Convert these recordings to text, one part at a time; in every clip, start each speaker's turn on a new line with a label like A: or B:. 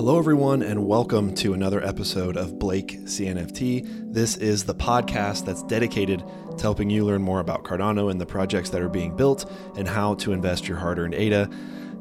A: Hello, everyone, and welcome to another episode of Blake CNFT. This is the podcast that's dedicated to helping you learn more about Cardano and the projects that are being built and how to invest your hard earned ADA.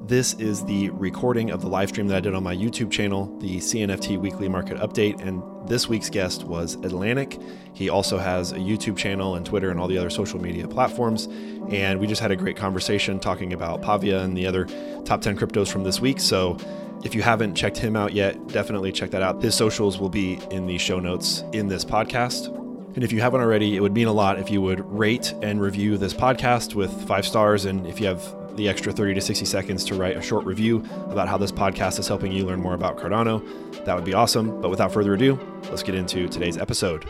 A: This is the recording of the live stream that I did on my YouTube channel, the CNFT Weekly Market Update. And this week's guest was Atlanick. He also has a YouTube channel and Twitter and all the other social media platforms. And we just had a great conversation talking about Pavia and the other top 10 cryptos from this week. So if you haven't checked him out yet, definitely check that out. His socials will be in the show notes in this podcast. And if you haven't already, it would mean a lot if you would rate and review this podcast with five stars. And if you have the extra 30 to 60 seconds to write a short review about how this podcast is helping you learn more about Cardano, that would be awesome. But without further ado, let's get into today's episode.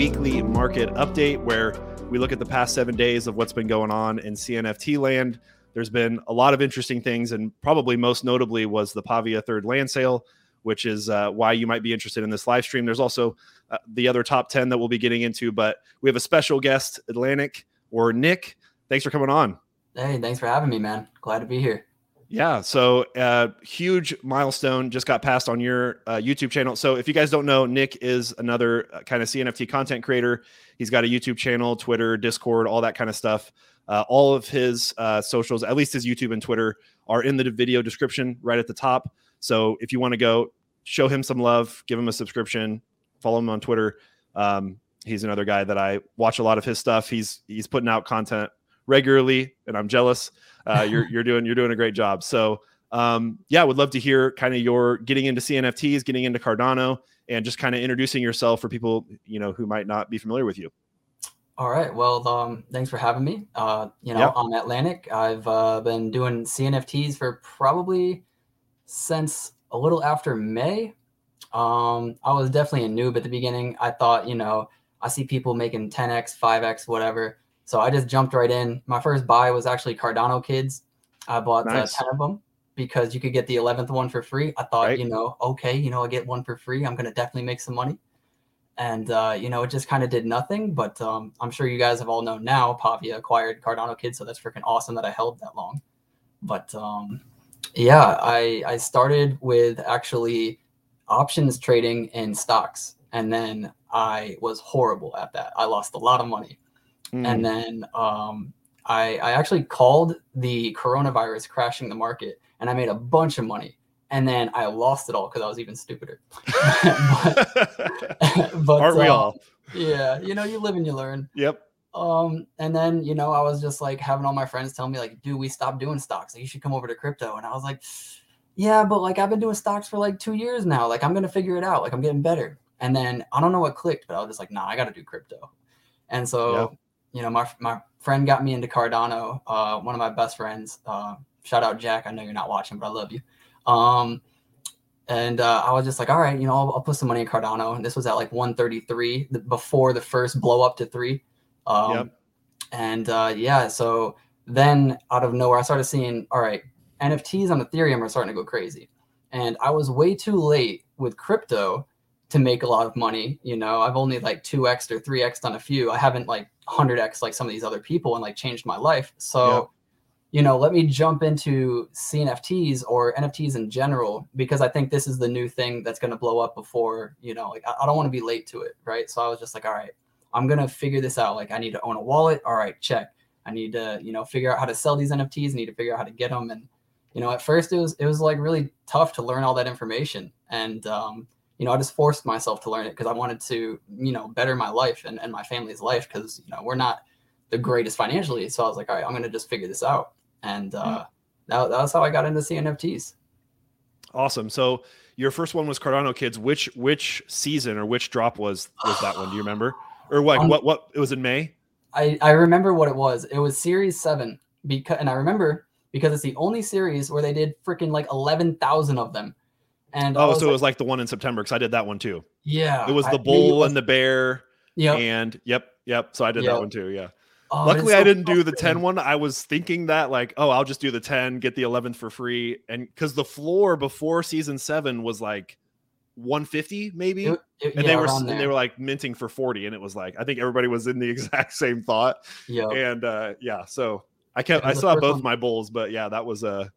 A: Weekly market update where we look at the past seven days of what's been going on in CNFT land. There's been a lot of interesting things, and probably most notably was the Pavia third land sale, which is uh, why you might be interested in this live stream. There's also uh, the other top 10 that we'll be getting into, but we have a special guest, Atlanick or Nick. Thanks for coming on.
B: Hey, thanks for having me, man. Glad to be here.
A: Yeah, so uh, huge milestone just got passed on your uh, YouTube channel. So if you guys don't know, Nick is another uh, kind of CNFT content creator. He's got a YouTube channel, Twitter, Discord, all that kind of stuff. Uh, all of his uh, socials, at least his YouTube and Twitter, are in the video description right at the top. So if you want to go show him some love, give him a subscription, follow him on Twitter. Um, he's another guy that I watch a lot of his stuff. He's he's putting out content regularly, and I'm jealous. Uh, you're you're doing you're doing a great job. So um, yeah, would love to hear kind of your getting into CNFTs, getting into Cardano, and just kind of introducing yourself for people you know who might not be familiar with you.
B: All right. Well, um, thanks for having me. Uh, you know, yep. I'm Atlanick. I've uh, been doing CNFTs for probably since a little after May. Um, I was definitely a noob at the beginning. I thought, you know, I see people making 10x, 5x, whatever. So I just jumped right in. My first buy was actually Cardano Kids. I bought uh, nice. uh, 10 of them because you could get the 11th one for free. I thought, right. you know, okay, you know, I get one for free. I'm going to definitely make some money. And, uh, you know, it just kind of did nothing. But um, I'm sure you guys have all known now, Pavia acquired Cardano Kids. So that's freaking awesome that I held that long. But um, yeah, I, I started with actually options trading in stocks. And then I was horrible at that. I lost a lot of money. Mm. And then um, I, I actually called the coronavirus crashing the market and I made a bunch of money. And then I lost it all because I was even stupider.
A: but, but, Aren't we uh, all?
B: Yeah, you know, you live and you learn.
A: Yep.
B: Um, and then you know, I was just like having all my friends tell me like, "Dude, we stopped doing stocks. Like, you should come over to crypto." And I was like, "Yeah, but like I've been doing stocks for like two years now. Like I'm gonna figure it out. Like I'm getting better." And then I don't know what clicked, but I was just like, "Nah, I got to do crypto." And so yep you know, my my friend got me into Cardano. Uh, one of my best friends. Uh, shout out Jack. I know you're not watching, but I love you. Um, and uh, I was just like, all right, you know, I'll, I'll, put some money in Cardano. And this was at like 133 before the first blow up to three. Um, yep. And uh, yeah, so then out of nowhere, I started seeing, all right, NFTs on Ethereum are starting to go crazy. And I was way too late with crypto to make a lot of money. You know, I've only like 2x or 3x done a few. I haven't like 100x like some of these other people and like changed my life. So, yep. you know, let me jump into CNFTs or NFTs in general because I think this is the new thing that's going to blow up before, you know, like I, I don't want to be late to it. Right. So I was just like, all right, I'm going to figure this out. Like I need to own a wallet. All right, check. I need to, you know, figure out how to sell these NFTs. I need to figure out how to get them. And, you know, at first it was, it was like really tough to learn all that information. And, um, you know, I just forced myself to learn it because I wanted to, you know, better my life and, and my family's life because, you know, we're not the greatest financially. So I was like, all right, I'm going to just figure this out. And uh, mm-hmm. that, that was how I got into CNFTs.
A: Awesome. So your first one was Cardano Kids. Which which season or which drop was was that one? Do you remember? Or what? Um, what? What? It was in May.
B: I I remember what it was. It was Series Seven because, and I remember because it's the only series where they did freaking like eleven thousand of them. And
A: oh, so like, it was like the one in September because I did that one too.
B: Yeah,
A: it was the bull was, and the bear. Yeah, and yep, yep. So I did yep. that one too. Yeah.
B: Oh,
A: Luckily,
B: it's
A: I didn't do the 10 one. I was thinking that, like, oh, I'll just do the 10, get the 11th for free. And because the floor before season seven was like 150, maybe.
B: It- it-
A: and
B: yeah,
A: they were and they were like minting for 40 and it was like i think everybody was in the exact same thought
B: yeah.
A: and uh yeah so i kept i
B: the
A: still have
B: first
A: both
B: one-
A: my bulls but yeah that was uh in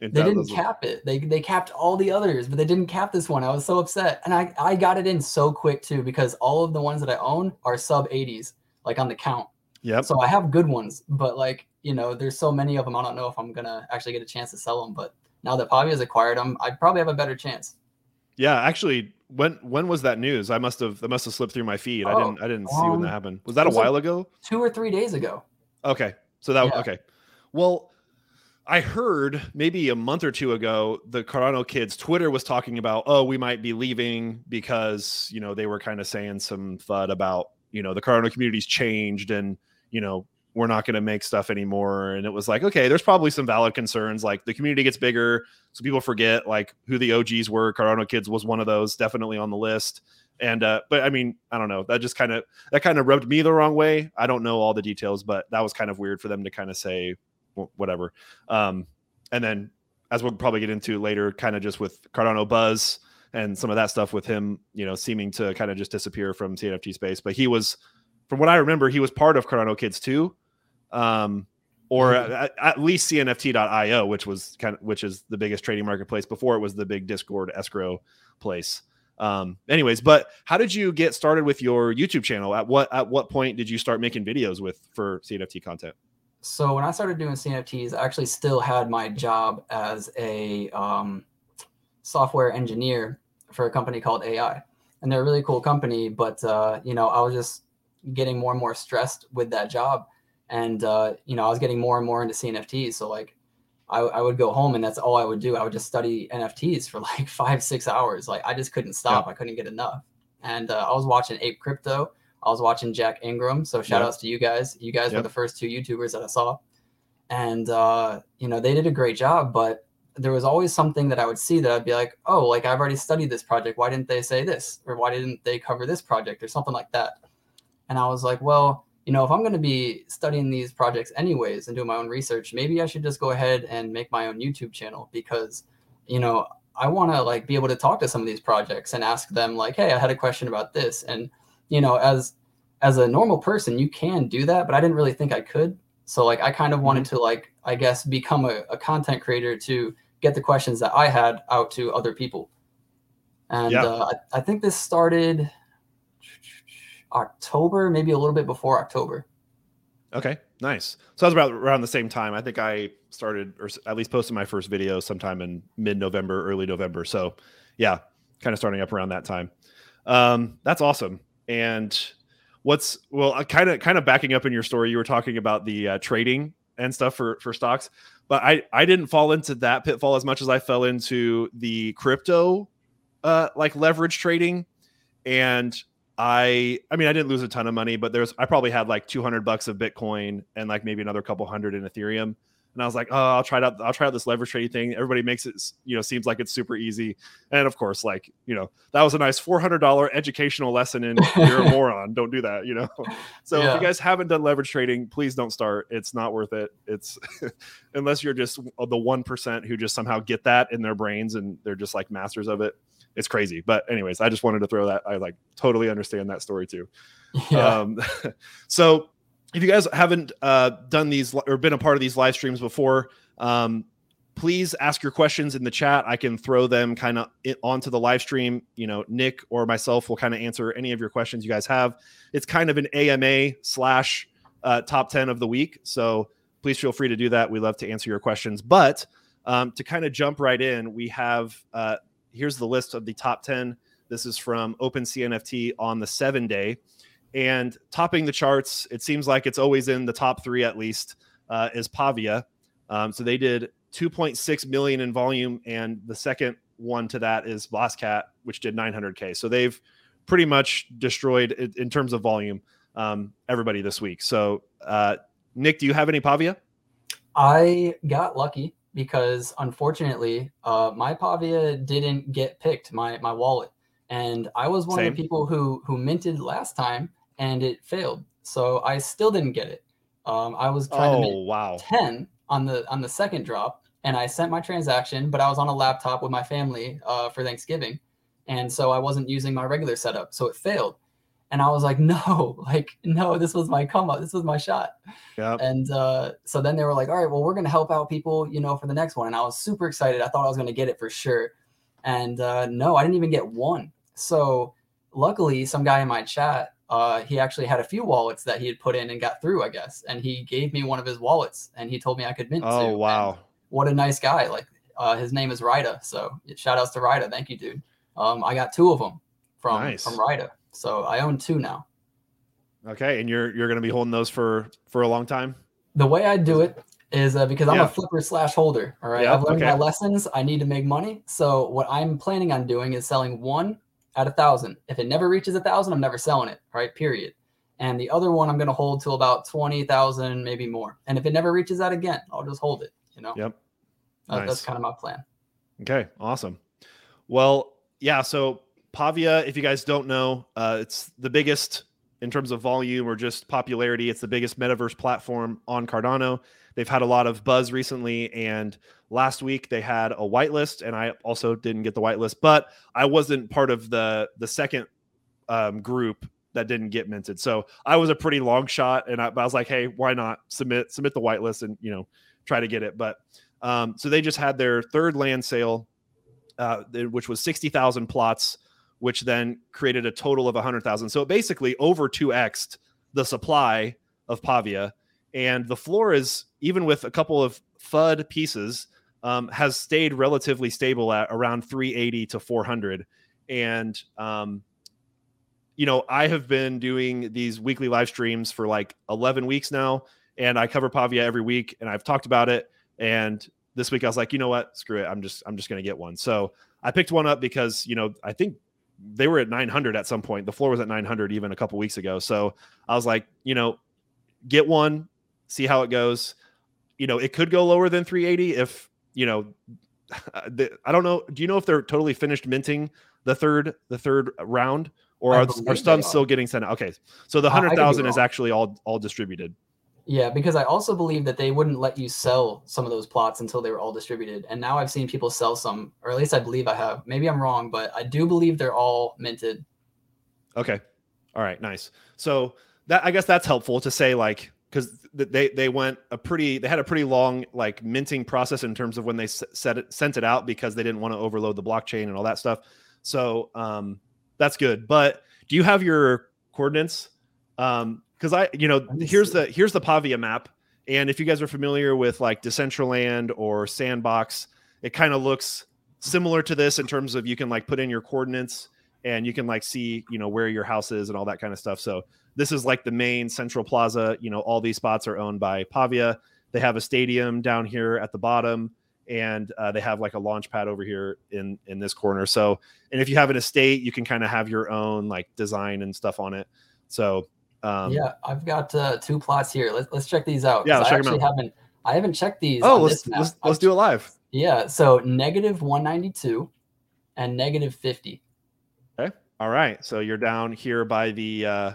B: They didn't cap it. They they capped all the others, but they didn't cap this one. I was so upset, and I I got it in so quick too because all of the ones that I own are sub 80s, like on the count.
A: yep
B: So I have good ones, but like you know, there's so many of them. I don't know if I'm gonna actually get a chance to sell them. But now that Pavia's acquired them, I probably have a better chance.
A: yeah actually when when was that news i must have that must have slipped through my feed i
B: Oh,
A: didn't i didn't see when
B: um,
A: that happened was that a while ago
B: Two or three days ago.
A: Okay. So that
B: Yeah.
A: okay. Well, I heard maybe a month or two ago the Cardano kids Twitter was talking about, oh, we might be leaving because, you know, they were kind of saying some FUD about, you know, the Cardano community's changed and, you know, we're not going to make stuff anymore. And it was like, okay, there's probably some valid concerns. Like the community gets bigger, so people forget like who the OGs were. Cardano kids was one of those, definitely on the list. And uh, but I mean, I don't know. That just kind of that kind of rubbed me the wrong way. I don't know all the details, but that was kind of weird for them to kind of say whatever. Um, and then, as we'll probably get into later, kind of just with Cardano buzz and some of that stuff with him, you know, seeming to kind of just disappear from CNFT space. But he was, from what I remember, he was part of Cardano Kids too, um, or
B: Mhm.
A: at, at least CNFT.io, which was kind of which is the biggest trading marketplace before it was the big Discord escrow place. Um, anyways, but how did you get started with your YouTube channel? At what at what point did you start making videos with for CNFT content?
B: So when I started doing CNFTs, I actually still had my job as a um, software engineer for a company called AI, and they're a really cool company. But uh, you know, I was just getting more and more stressed with that job, and uh, you know, I was getting more and more into CNFTs. So like, I, I would go home and that's all I would do. I would just study NFTs for like five, six hours. Like I just couldn't stop. I couldn't get enough. And uh, I was watching Ape Crypto. I was watching Jack Ingram. So shout
A: Yeah.
B: outs to you guys. You guys
A: Yeah.
B: were the first two YouTubers that I saw. And uh, you know, they did a great job, but there was always something that I would see that I'd be like, oh, like I've already studied this project. Why didn't they say this? Or why didn't they cover this project or something like that? And I was like, well, you know, if I'm going to be studying these projects anyways and doing my own research, maybe I should just go ahead and make my own YouTube channel because, you know, I want to like be able to talk to some of these projects and ask them like, hey, I had a question about this. And, you know, as as a normal person, you can do that, but I didn't really think I could. So like I kind of wanted to like, I guess, become a, a content creator to get the questions that I had out to other people. And
A: Yeah.
B: uh, I, I think this started October, maybe a little bit before October.
A: Okay, nice. So that was about around the same time. I think I started, or at least posted my first video sometime in mid-November, early November. So, yeah, kind of starting up around that time. Um, that's awesome. And what's well, kind of kind of backing up in your story, you were talking about the uh, trading and stuff for for stocks, but I I didn't fall into that pitfall as much as I fell into the crypto, uh, like leverage trading, and I I mean I didn't lose a ton of money, but there's I probably had like 200 bucks of Bitcoin and like maybe another couple hundred in Ethereum. And I was like, oh, I'll try it out. I'll try out this leverage trading thing. Everybody makes it, you know, seems like it's super easy. And of course, like, you know, that was a nice $400 educational lesson in you're a moron. Don't do that, you know? So if you guys haven't done leverage trading, please don't start. It's not worth it. It's unless you're just the 1% who just somehow get that in their brains and they're just like masters of it. It's crazy. But anyways, I just wanted to throw that. I like totally understand that story too.
B: Yeah.
A: Um, so if you guys haven't uh, done these or been a part of these live streams before, um, please ask your questions in the chat. I can throw them kind of onto the live stream. You know, Nick or myself will kind of answer any of your questions you guys have. It's kind of an AMA slash uh, top 10 of the week. So please feel free to do that. We love to answer your questions. But um, to kind of jump right in, we have uh, here's the list of the top 10. This is from OpenCNFT on the seven day. And topping the charts, it seems like it's always in the top three at least, uh, is Pavia. Um, so they did 2.6 million in volume, and the second one to that is Boss Cat, which did 900k. So they've pretty much destroyed in, in terms of volume um, everybody this week. So uh, Nick, do you have any Pavia?
B: I got lucky because unfortunately, uh, my Pavia didn't get picked, my my wallet, and I was one of the people who who minted last time, and it failed. So I still didn't get it. Um, I was trying to
A: Oh
B: make
A: wow.
B: 10 on the on the second drop and i sent my transaction but i was on a laptop with my family uh, for thanksgiving and so i wasn't using my regular setup so it failed and i was like no like no this was my come up this was my shot
A: Yep.
B: and uh, so then they were like all right well we're going to help out people you know for the next one and i was super excited i thought i was going to get it for sure and uh, no i didn't even get one so luckily some guy in my chat uh, he actually had a few wallets that he had put in and got through i guess and he gave me one of his wallets and he told me i could mint
A: Oh
B: too. And
A: wow.
B: what a nice guy like uh, his name is Rida. so shout outs to Rida. thank you dude um, i got two of them from
A: Nice.
B: from Rida. so i own two now
A: Okay, and you're you're gonna be holding those for for a long time.
B: the way I do it is uh, because I'm
A: Yeah.
B: a flipper slash holder. All right.
A: Yeah,
B: I've learned
A: okay.
B: my lessons. I need to make money. So what I'm planning on doing is selling one at a thousand. If it never reaches a thousand, I'm never selling it. Right. Period. And the other one I'm going to hold till about 20,000, maybe more. And if it never reaches that again, I'll just hold it. You know,
A: Yep. Nice.
B: that's kind of my plan.
A: Okay, awesome. Well, yeah, so Pavia, if you guys don't know, uh, it's the biggest in terms of volume or just popularity. It's the biggest metaverse platform on Cardano. They've had a lot of buzz recently, and last week they had a whitelist, and I also didn't get the whitelist, but I wasn't part of the the second um, group that didn't get minted. So I was a pretty long shot, and I, I was like, hey, why not submit submit the whitelist and you know try to get it. But um, so they just had their third land sale, uh, which was sixty thousand plots, which then created a total of hundred thousand. So it basically over two xed the supply of Pavia, and the floor is even with a couple of FUD pieces um, has stayed relatively stable at around 380 to 400. And um, you know, I have been doing these weekly live streams for like 11 weeks now, and I cover Pavia every week, and I've talked about it. And this week I was like, you know what, screw it, I'm just I'm just gonna get one. So I picked one up because you know I think they were at 900 at some point. The floor was at 900 even a couple weeks ago. So I was like, you know, get one, see how it goes. You know, it could go lower than 380 if you know. Uh, the, I don't know. Do you know if they're totally finished minting the third the third round, or are, are some still getting sent out? Okay, so the
B: I- I could be
A: hundred thousand is actually all all distributed.
B: Yeah, because I also believe that they wouldn't let you sell some of those plots until they were all distributed. And now I've seen people sell some, or at least I believe I have. Maybe I'm wrong, but I do believe they're all minted.
A: Okay. All right. Nice. So that I guess that's helpful to say like because they they went a pretty they had a pretty long like minting process in terms of when they set it sent it out because they didn't want to overload the blockchain and all that stuff. So um that's good. But do you have your coordinates? Um because I you know here's the here's the Pavia map. And if you guys are familiar with like Decentraland or Sandbox, it kind of looks similar to this in terms of you can like put in your coordinates and you can like see you know where your house is and all that kind of stuff so this is like the main central plaza you know all these spots are owned by pavia they have a stadium down here at the bottom and uh, they have like a launch pad over here in in this corner so and if you have an estate you can kind of have your own like design and stuff on it so um
B: yeah, I've got uh, two plots here. Let's let's check these out.
A: Yeah,
B: I actually haven't I haven't checked these.
A: oh let's let's, let's do it live
B: Yeah, so negative 192 and negative 50. Okay.
A: all right so you're down here by the uh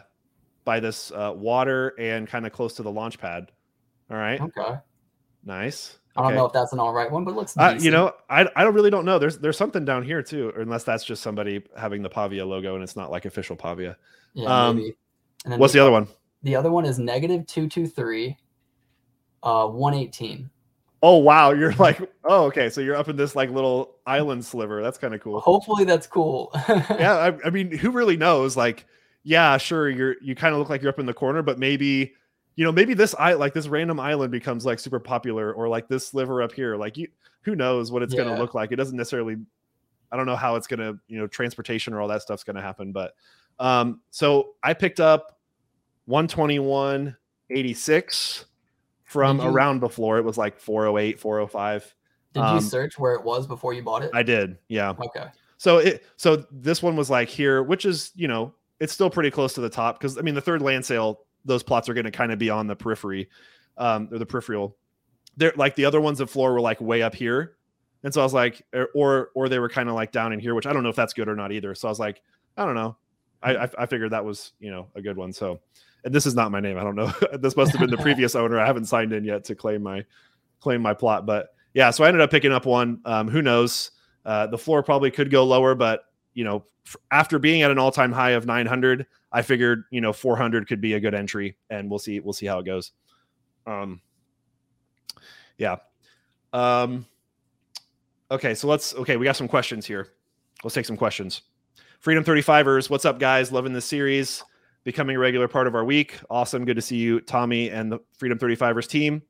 A: by this uh water and kind of close to the launch pad all right
B: Okay.
A: nice
B: I don't
A: Okay.
B: know if that's an all right one, but it looks
A: Uh, you know, I I don't really don't know. There's there's something down here too, unless that's just somebody having the Pavia logo and it's not like official Pavia.
B: Yeah,
A: um,
B: maybe.
A: What's the other one?
B: The other one is negative 223, uh, 118.
A: Oh wow, you're like oh okay, so you're up in this like little island sliver. That's kind of cool.
B: Hopefully that's cool.
A: Yeah, I, I mean, who really knows? Like, yeah, sure, you're you kind of look like you're up in the corner, but maybe you know maybe this i like this random island becomes like super popular or like this sliver up here like you who knows what it's going to look like. It doesn't necessarily i don't know how it's going to you know transportation or all that stuff's going to happen but um so i picked up 121.86 from
B: you-
A: around before. It was like 408 405
B: Did
A: um,
B: you search where it was before you bought it?
A: i did yeah.
B: Okay.
A: so it so this one was like here, which is you know it's still pretty close to the top because I mean the third land sale those plots are going to kind of be on the periphery, um, or the peripheral. They're like the other ones of floor were like way up here, and so I was like, or or, or they were kind of like down in here, which I don't know if that's good or not either. So I was like, I don't know. I I, I figured that was you know a good one. So and this is not my name. I don't know. this must have been the previous owner. I haven't signed in yet to claim my claim my plot, but yeah. So I ended up picking up one. Um, who knows? Uh, the floor probably could go lower, but you know, after being at an all time high of 900, I figured you know 400 could be a good entry, and we'll see we'll see how it goes. Um, yeah. Um, okay, so let's okay. We got some questions here. Let's take some questions. Freedom 35ers, what's up, guys? Loving this series, becoming a regular part of our week. Awesome. Good to see you, Tommy, and the Freedom 35ers team.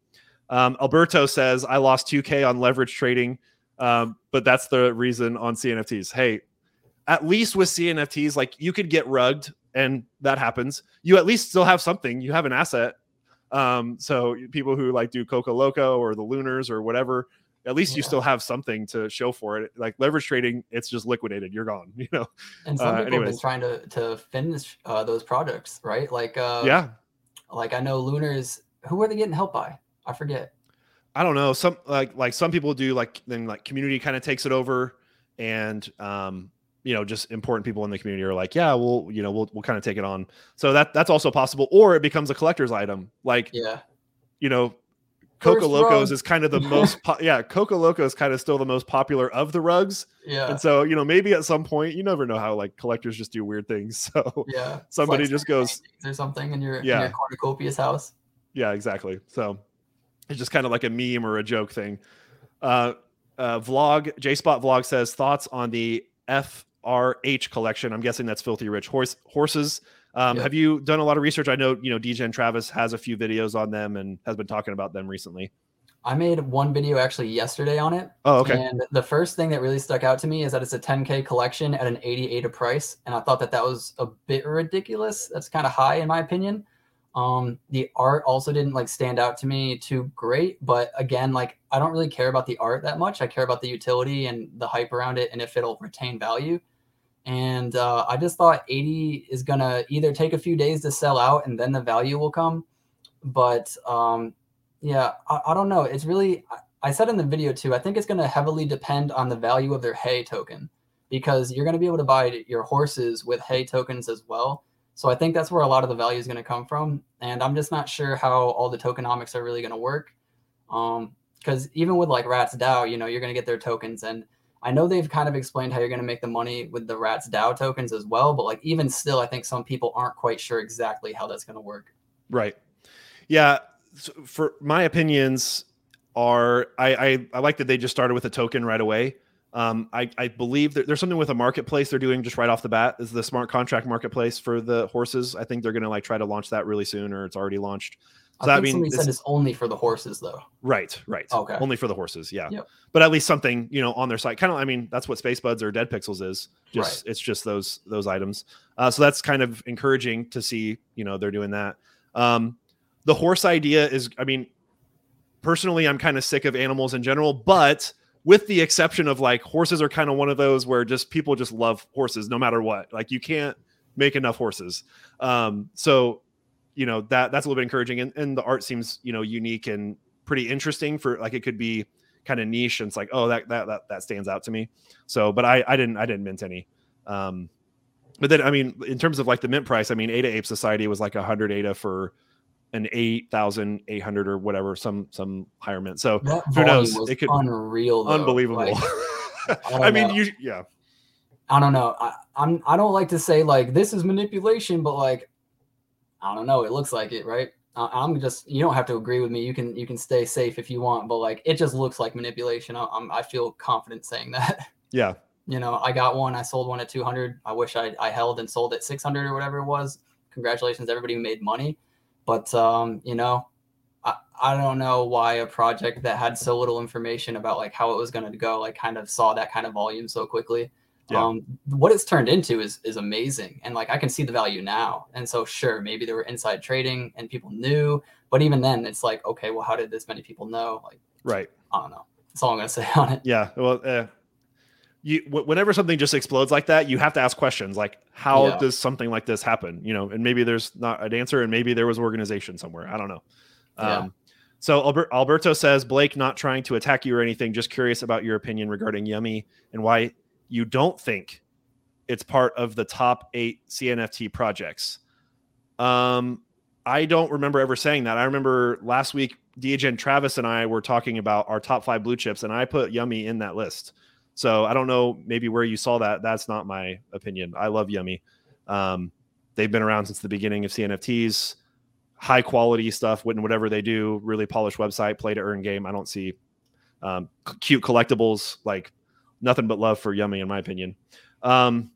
A: Um, Alberto says, I lost 2K on leverage trading, um, but that's the reason on CNFTs. Hey, at least with CNFTs, like you could get rugged and that happens. You at least still have something. You have an asset. Um, so people who like do Coco Loco or the Lunars or whatever, at least yeah. you still have something to show for it. Like leverage trading, it's just liquidated. You're gone. You know.
B: And some uh, people have been trying to to finish uh, those products, right? Like uh,
A: yeah,
B: like I know Lunars. Who are they getting help by? I forget.
A: I don't know. Some like like some people do like then like community kind of takes it over, and um you know just important people in the community are like yeah we'll you know we'll we'll kind of take it on. So that that's also possible, or it becomes a collector's item. Like
B: yeah,
A: you know Coca Locos is kind of the most, po- yeah. Coca Loco is kind of still the most popular of the rugs.
B: Yeah.
A: And so you know maybe at some point you never know how like collectors just do weird things. So
B: yeah,
A: somebody just goes
B: or something in your yeah in your cornucopias house.
A: Yeah, exactly. So it's just kind of like a meme or a joke thing. Uh, uh, vlog J Spot vlog says thoughts on the FRH collection. I'm guessing that's Filthy Rich horse horses. Um, Have you done a lot of research? I know you know DJ Travis has a few videos on them and has been talking about them recently.
B: I made one video actually yesterday on it.
A: Oh, okay.
B: And the first thing that really stuck out to me is that it's a 10k collection at an 88 a price, and I thought that that was a bit ridiculous. That's kind of high in my opinion. Um, the art also didn't like stand out to me too great, but again, like I don't really care about the art that much. I care about the utility and the hype around it, and if it'll retain value. And uh, I just thought 80 is going to either take a few days to sell out and then the value will come. But um, yeah, I, I, don't know. It's really, I said in the video too, I think it's going to heavily depend on the value of their hay token because you're going to be able to buy your horses with hay tokens as well. So I think that's where a lot of the value is going to come from. And I'm just not sure how all the tokenomics are really going to work. Um, because even with like Rats DAO, you know, you're going to get their tokens and I know they've kind of explained how you're going to make the money with the Rats DAO tokens as well, but like even still, I think some people aren't quite sure exactly how that's going to work.
A: Right. Yeah. So for my opinions are I, I, I like that they just started with a token right away. Um, I, I believe that there's something with a marketplace they're doing just right off the bat is the smart contract marketplace for the horses. I think they're going to like try to launch that really soon or it's already launched.
B: So I think somebody said it's only for the horses, though.
A: Right, right.
B: Okay.
A: Only for the horses, yeah.
B: Yep.
A: But at least something, you know, on their site. Kind of, I mean, that's what SpaceBudz or Dead Pixels is. Just right. it's just those those items. Uh, so that's kind of encouraging to see. You know, they're doing that. Um, the horse idea is, I mean, personally, I'm kind of sick of animals in general, but with the exception of like horses are kind of one of those where just people just love horses no matter what. Like you can't make enough horses. Um, so you know that that's a little bit encouraging and, and the art seems you know unique and pretty interesting for like it could be kind of niche and it's like oh that that that, that stands out to me so but i i didn't i didn't mint any um but then i mean in terms of like the mint price i mean ada ape society was like 100 ada for an 8800 or whatever some some higher mint so who knows
B: it could be unreal though.
A: unbelievable like, I, I mean you yeah
B: I don't know. I, I'm I don't like to say like this is manipulation, but like I don't know. It looks like it, right? I'm just you don't have to agree with me. You can you can stay safe if you want, but like it just looks like manipulation. I'm I feel confident saying that.
A: Yeah.
B: You know, I got one. I sold one at 200. I wish I I held and sold at 600 or whatever it was. Congratulations, everybody who made money. But um, you know, I, I don't know why a project that had so little information about like how it was going to go, like kind of saw that kind of volume so quickly. Yeah. Um, what it's turned into is is amazing, and like I can see the value now. And so, sure, maybe there were inside trading and people knew, but even then, it's like, okay, well, how did this many people know? Like,
A: right?
B: I don't know. That's all I'm gonna say on it.
A: Yeah. Well, uh, you whenever something just explodes like that, you have to ask questions like, how yeah. does something like this happen? You know, and maybe there's not an answer, and maybe there was organization somewhere. I don't know. Yeah. Um, so Albert, Alberto says, Blake, not trying to attack you or anything, just curious about your opinion regarding Yummy and why you don't think it's part of the top eight CNFT projects. Um, I don't remember ever saying that. I remember last week, and Travis and I were talking about our top five blue chips, and I put Yummy in that list. So I don't know maybe where you saw that. That's not my opinion. I love Yummy. Um, they've been around since the beginning of CNFTs. High quality stuff, whatever they do, really polished website, play to earn game. I don't see um, cute collectibles like nothing but love for Yummy, in my opinion. Um,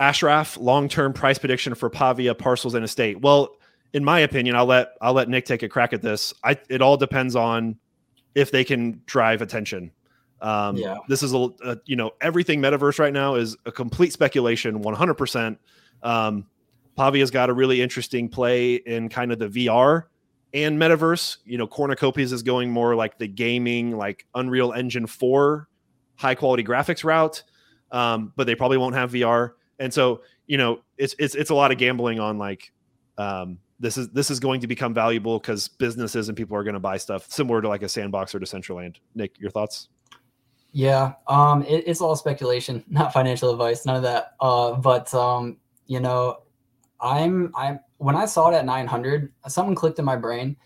A: Ashraf, long-term price prediction for Pavia parcels and estate. Well, in my opinion, I'll let I'll let Nick take a crack at this. I it all depends on if they can drive attention. Um, yeah. This is a, a, you know everything metaverse right now is a complete speculation, 100. percent um, Pavia's got a really interesting play in kind of the VR and metaverse. You know, Cornucopias is going more like the gaming, like Unreal Engine 4 high quality graphics route, um, but they probably won't have VR. And so, you know, it's it's it's a lot of gambling on like um, this is this is going to become valuable because businesses and people are going to buy stuff similar to like a sandbox or to Decentraland. Nick, your thoughts?
B: Yeah, um, it, it's all speculation, not financial advice, none of that. Uh, but um, you know, I'm I'm when I saw it at 900, something clicked in my brain,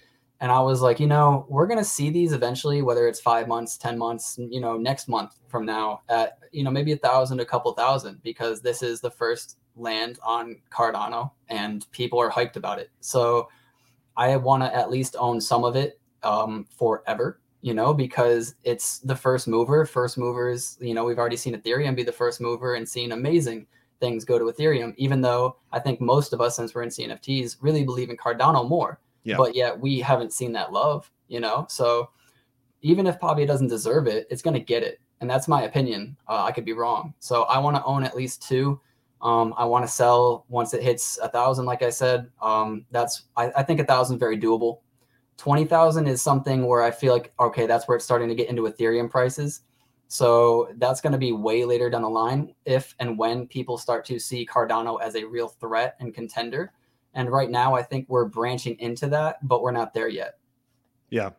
B: and I was like, you know, we're gonna see these eventually, whether it's five months, ten months, you know, next month from now, at you know maybe a thousand, a couple thousand, because this is the first land on Cardano, and people are hyped about it. So I want to at least own some of it um, forever you know, because it's the first mover. First movers, you know, we've already seen Ethereum be the first mover and seen amazing things go to Ethereum, even though I think most of us, since we're in CNFTs, really believe in Cardano more. Yeah. But yet we haven't seen that love, you know? So even if Pavia doesn't deserve it, it's going to get it. And that's my opinion. Uh, I could be wrong. So I want to own at least two. Um, I want to sell once it hits a thousand, like I said. Um, that's I, I think a thousand very doable. 20,000 is something where I feel like, okay, that's where it's starting to get into Ethereum prices. So that's going to be way later down the line if and when people start to see Cardano as a real threat and contender. And right now, I think we're branching into that, but we're not there yet.
A: Yeah.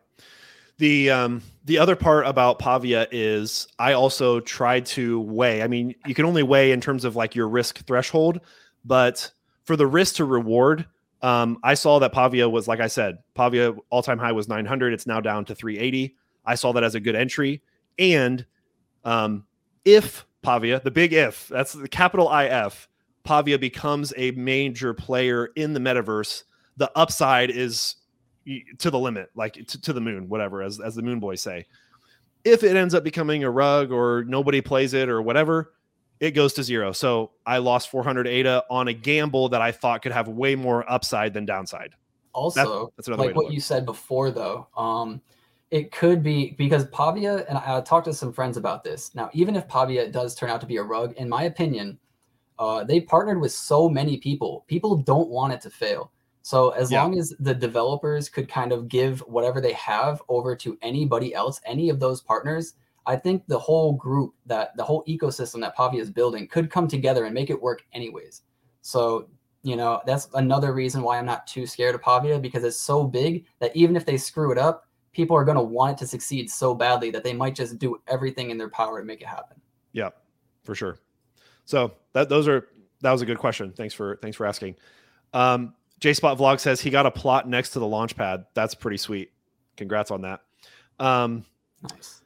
A: The um, the other part about Pavia is I also tried to weigh. I mean, you can only weigh in terms of like your risk threshold, but for the risk to reward, um, I saw that Pavia was, like I said, Pavia all time high was 900. It's now down to 380. I saw that as a good entry. And um, if Pavia, the big if, that's the capital IF, Pavia becomes a major player in the metaverse, the upside is to the limit, like to, to the moon, whatever, as, as the moon boys say. If it ends up becoming a rug or nobody plays it or whatever, it goes to zero. So I lost 400 ADA on a gamble that I thought could have way more upside than downside.
B: Also, that, that's like what you said before, though. Um, it could be because Pavia, and I, I talked to some friends about this. Now, even if Pavia does turn out to be a rug, in my opinion, uh, they partnered with so many people. People don't want it to fail. So as yeah. long as the developers could kind of give whatever they have over to anybody else, any of those partners, I think the whole group that the whole ecosystem that Pavia is building could come together and make it work anyways. So, you know, that's another reason why I'm not too scared of Pavia because it's so big that even if they screw it up, people are going to want it to succeed so badly that they might just do everything in their power to make it happen.
A: Yeah, for sure. So that those are that was a good question. Thanks for thanks for asking. Um, J Spot Vlog says he got a plot next to the launch pad. That's pretty sweet. Congrats on that. Um, nice.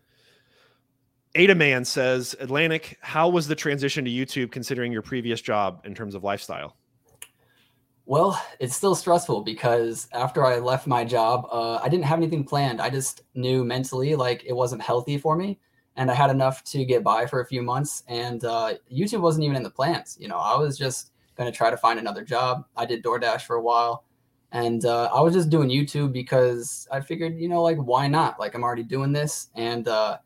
A: Ada Man says, Atlanick, how was the transition to YouTube considering your previous job in terms of lifestyle?
B: Well, it's still stressful because after I left my job, uh, I didn't have anything planned. I just knew mentally like it wasn't healthy for me. And I had enough to get by for a few months. And uh, YouTube wasn't even in the plans. You know, I was just going to try to find another job. I did DoorDash for a while. And uh, I was just doing YouTube because I figured, you know, like, why not? Like, I'm already doing this. And, uh,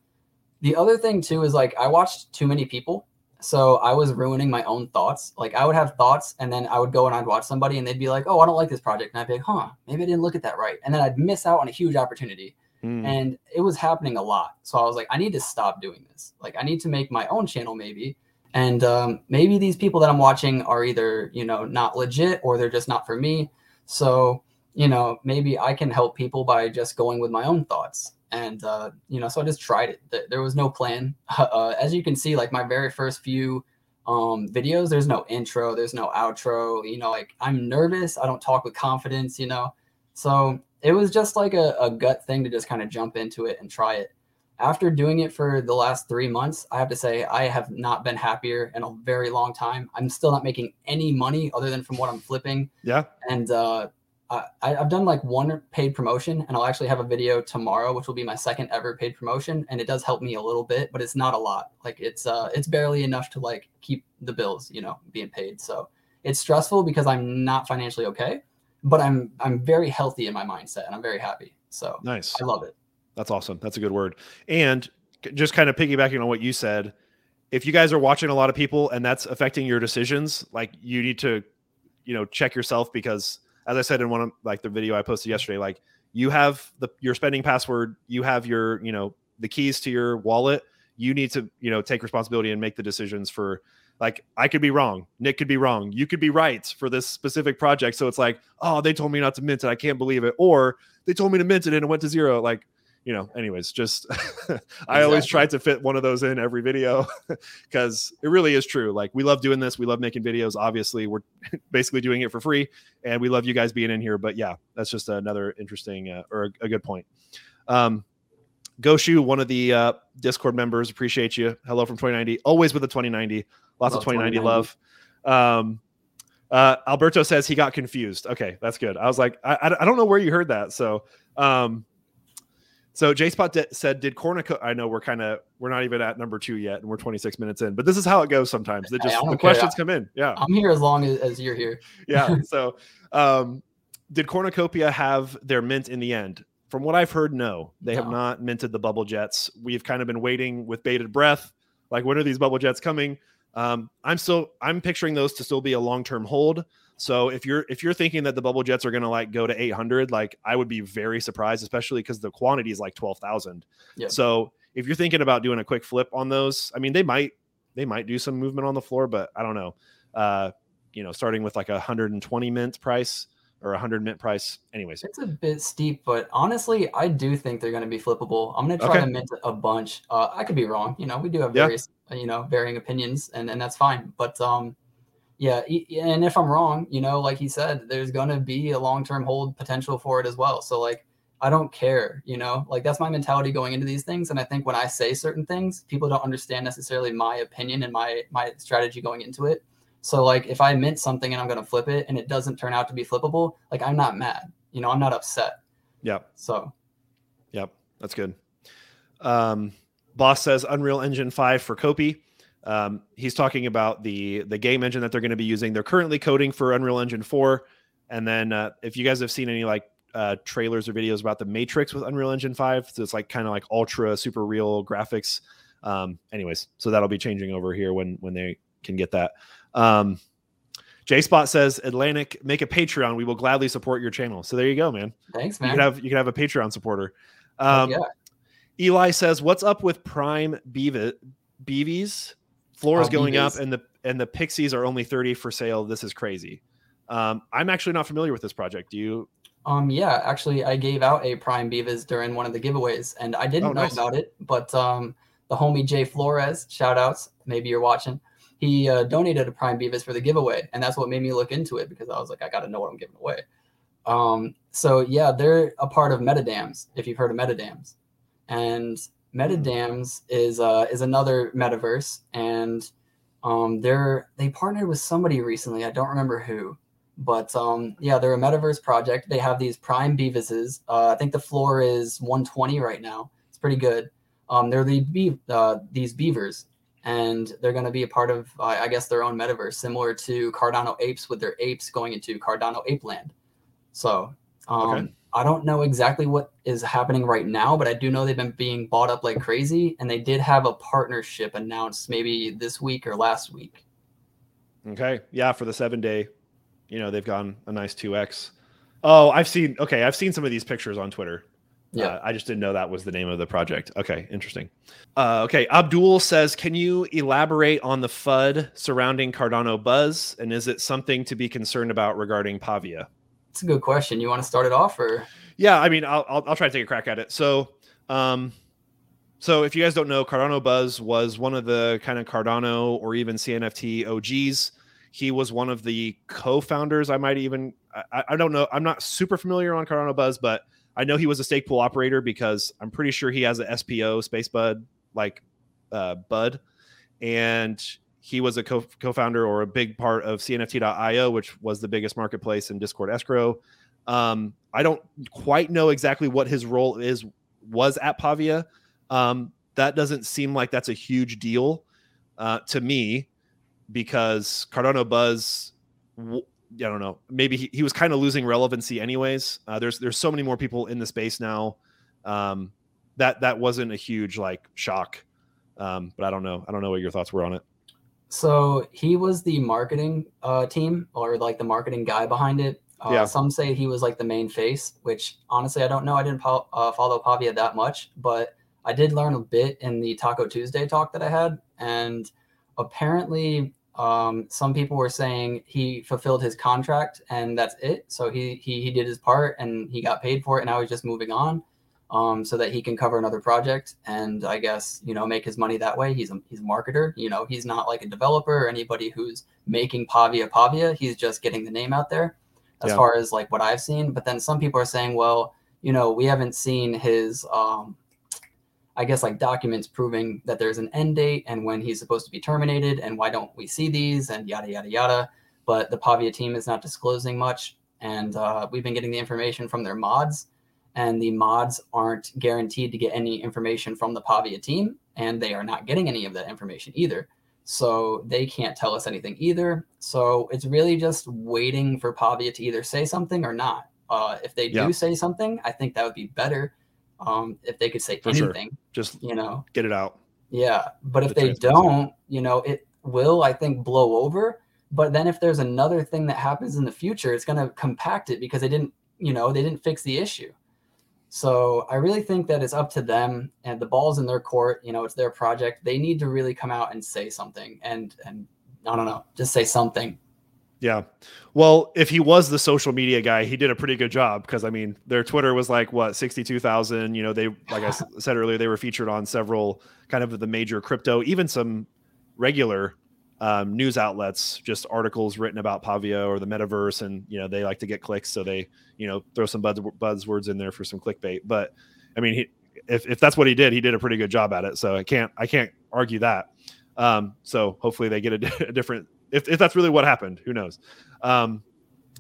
B: the other thing too is like I watched too many people. So I was ruining my own thoughts. Like I would have thoughts and then I would go and I'd watch somebody and they'd be like, Oh, I don't like this project. And I'd be like, huh, maybe I didn't look at that right. And then I'd miss out on a huge opportunity. Mm. And it was happening a lot. So I was like, I need to stop doing this. Like I need to make my own channel maybe. And um, maybe these people that I'm watching are either, you know, not legit or they're just not for me. So, you know, maybe I can help people by just going with my own thoughts and uh, you know, so I just tried it. There was no plan. Uh, as you can see, like my very first few um videos there's no intro there's no outro you know like i'm nervous i don't talk with confidence you know so it was just like a, a gut thing to just kind of jump into it and try it after doing it for the last three months i have to say i have not been happier in a very long time i'm still not making any money other than from what i'm flipping
A: Yeah.
B: and uh I, I've done like one paid promotion, and I'll actually have a video tomorrow, which will be my second ever paid promotion, and it does help me a little bit, but it's not a lot. Like it's uh, it's barely enough to like keep the bills, you know, being paid. So it's stressful because I'm not financially okay, but I'm I'm very healthy in my mindset, and I'm very happy. So
A: Nice.
B: I love it.
A: That's awesome. That's a good word. And just kind of piggybacking on what you said, if you guys are watching a lot of people and that's affecting your decisions, like you need to, you know, check yourself because as I said in one of like the video I posted yesterday, like you have the your spending password, you have your, you know, the keys to your wallet. You need to, you know, take responsibility and make the decisions for like I could be wrong, Nick could be wrong, you could be right for this specific project. So it's like, oh, they told me not to mint it, I can't believe it, or they told me to mint it and it went to zero. Like you know, anyways, just I always try to fit one of those in every video because it really is true. Like we love doing this, we love making videos. Obviously, we're basically doing it for free, and we love you guys being in here. But yeah, that's just another interesting uh, or a, a good point. Um, Goshu, one of the uh, Discord members, appreciate you. Hello from 2090, always with the 2090. Lots
B: Love
A: of 2090
B: 2090.
A: love. Um, uh, Alberto says he got confused. Okay, that's good. I was like, I, I, I don't know where you heard that. So, um, so J Spot said, "Did Cornico?" I know we're kind of we're not even at number two yet, and we're 26 minutes in. But this is how it goes sometimes. They just the
B: care.
A: questions come in. Yeah,
B: I'm here as long as, as you're here.
A: yeah. So, um, did Cornucopia have their mint in the end? From what I've heard, no, they have not minted the bubble jets. We've kind of been waiting with bated breath. Like, when are these bubble jets coming? Um, I'm still I'm picturing those to still be a long term hold. So if you're if you're thinking that the bubble jets are going to like go to 800, like I would be very surprised, especially because the quantity is like 12,000.
B: Yeah.
A: So if you're thinking about doing a quick flip on those, I mean they might they might do some movement on the floor, but I don't know. Uh, you know, starting with like a 120 mint price or a 100 mint price. Anyways,
B: It's a bit steep, but honestly, I do think they're going to be flippable. I'm going to try
A: Okay.
B: to mint a bunch. Uh, I could be wrong. You know, we do have various, uh, you know, varying opinions, and and that's fine. But um, yeah, and if I'm wrong, you know, like he said, there's going to be a long term hold potential for it as well. So like, I don't care. You know, like that's my mentality going into these things. And I think when I say certain things, people don't understand necessarily my opinion and my my strategy going into it. So like if I mint something and I'm going to flip it and it doesn't turn out to be flippable, like I'm not mad. You know, I'm not upset.
A: yeah,
B: So
A: Yep, that's good. Um, Boss says Unreal Engine 5 for Kopi. Um, he's talking about the the game engine that they're going to be using. They're currently coding for Unreal Engine 4. And then uh, if you guys have seen any like uh, trailers or videos about the Matrix with Unreal Engine 5, so it's like kind of like ultra super real graphics. Um, anyways, so that'll be changing over here when when they can get that. Um, J Spot says Atlanick, make a Patreon. We will gladly support your channel. So there you go, man.
B: thanks, man.
A: You can have you can have a Patreon supporter. Um,
B: yeah.
A: Eli says, "What's up with Prime Beavis? Beavies? Floor is
B: Oh,
A: going up, and the and the Pixies are only thirty for sale. This is crazy." Um, I'm actually not familiar with this project. Do you?
B: Um, yeah, actually, I gave out a Prime Beavis during one of the giveaways, and I didn't
A: Oh,
B: know
A: nice.
B: about it. But um, the homie Jay Flores, shout outs, maybe you're watching. He uh, donated a Prime Beavis for the giveaway, and that's what made me look into it because I was like, I got to know what I'm giving away. Um, so yeah, they're a part of Metadams. If you've heard of Metadams, and Metadams is uh, is another metaverse, and um, they're they partnered with somebody recently. I don't remember who, but um, yeah, they're a metaverse project. They have these Prime Beavises. Uh, I think the floor is 120 right now. It's pretty good. Um, they're the be- uh, these beavers, and they're going to be a part of, uh, I guess, their own metaverse, similar to Cardano apes with their apes going into Cardano Ape Land. So um,
A: Okay.
B: I don't know exactly what is happening right now, but I do know they've been being bought up like crazy, and they did have a partnership announced maybe this week or last week.
A: Okay, yeah, for the seven day, you know they've gone a nice two x. Oh, I've seen. Okay, I've seen some of these pictures on Twitter.
B: Yeah.
A: Uh, I just didn't know that was the name of the project. Okay, interesting. Uh, okay, Abdul says, can you elaborate on the FUD surrounding Cardano Buzz, and is it something to be concerned about regarding Pavia?
B: It's a good question. You want to start it off, or
A: Yeah, I mean, I'll, I'll I'll try to take a crack at it. So, um, So if you guys don't know, Cardano Buzz was one of the kind of Cardano or even CNFT OGs. He was one of the co-founders. I might even I, I don't know. I'm not super familiar on Cardano Buzz, but I know he was a stake pool operator because I'm pretty sure he has a SPO Space Bud like uh, Bud, and he was a co- co-founder or a big part of CNFT.io, which was the biggest marketplace in Discord escrow. Um, I don't quite know exactly what his role is was at Pavia. Um, that doesn't seem like that's a huge deal uh, to me because Cardano Buzz. I don't know. Maybe he, he was kind of losing relevancy, anyways. Uh, there's there's so many more people in the space now. Um, that that wasn't a huge like shock. Um, but I don't know. I don't know what your thoughts were on it.
B: So he was the marketing uh, team or like the marketing guy behind it. Uh, yeah. Some say he was like the main face, which honestly I don't know. I didn't po- uh, follow Pavia that much, but I did learn a bit in the Taco Tuesday talk that I had, and apparently um, some people were saying he fulfilled his contract and that's it. So he, he he did his part and he got paid for it, and now he's just moving on um, so that he can cover another project and I guess you know make his money that way. He's a he's a marketer. You know, he's not like a developer or anybody who's making Pavia Pavia. He's just getting the name out there, as yeah. far as like what I've seen. But then some people are saying, well, you know, we haven't seen his, um, I guess like documents proving that there's an end date and when he's supposed to be terminated, and why don't we see these and yada yada yada. But the Pavia team is not disclosing much, and uh, we've been getting the information from their mods and the mods aren't guaranteed to get any information from the Pavia team, and they are not getting any of that information either. So they can't tell us anything either. So it's really just waiting for Pavia to either say something or not. Uh, if they yeah. do say something, I think that would be better. Um, if they could say for anything, sure.
A: just
B: you know,
A: get it out.
B: Yeah, but if the they don't, you know, it will, I think, blow over. But then if there's another thing that happens in the future, it's going to compact it because they didn't, you know, they didn't fix the issue. So I really think that it's up to them and the ball's in their court. You know, it's their project. They need to really come out and say something and and I don't know, just say something.
A: Yeah. Well, if he was the social media guy, he did a pretty good job because I mean, their Twitter was like what, 62,000, you know, they like I said earlier, they were featured on several kind of the major crypto, even some regular um, news outlets, just articles written about Pavia or the metaverse, and you know they like to get clicks, so they you know throw some buzz, buzzwords in there for some clickbait. But I mean, he, if if that's what he did, he did a pretty good job at it. So I can't I can't argue that. Um, so hopefully they get a, different. If, if that's really what happened, who knows? Um,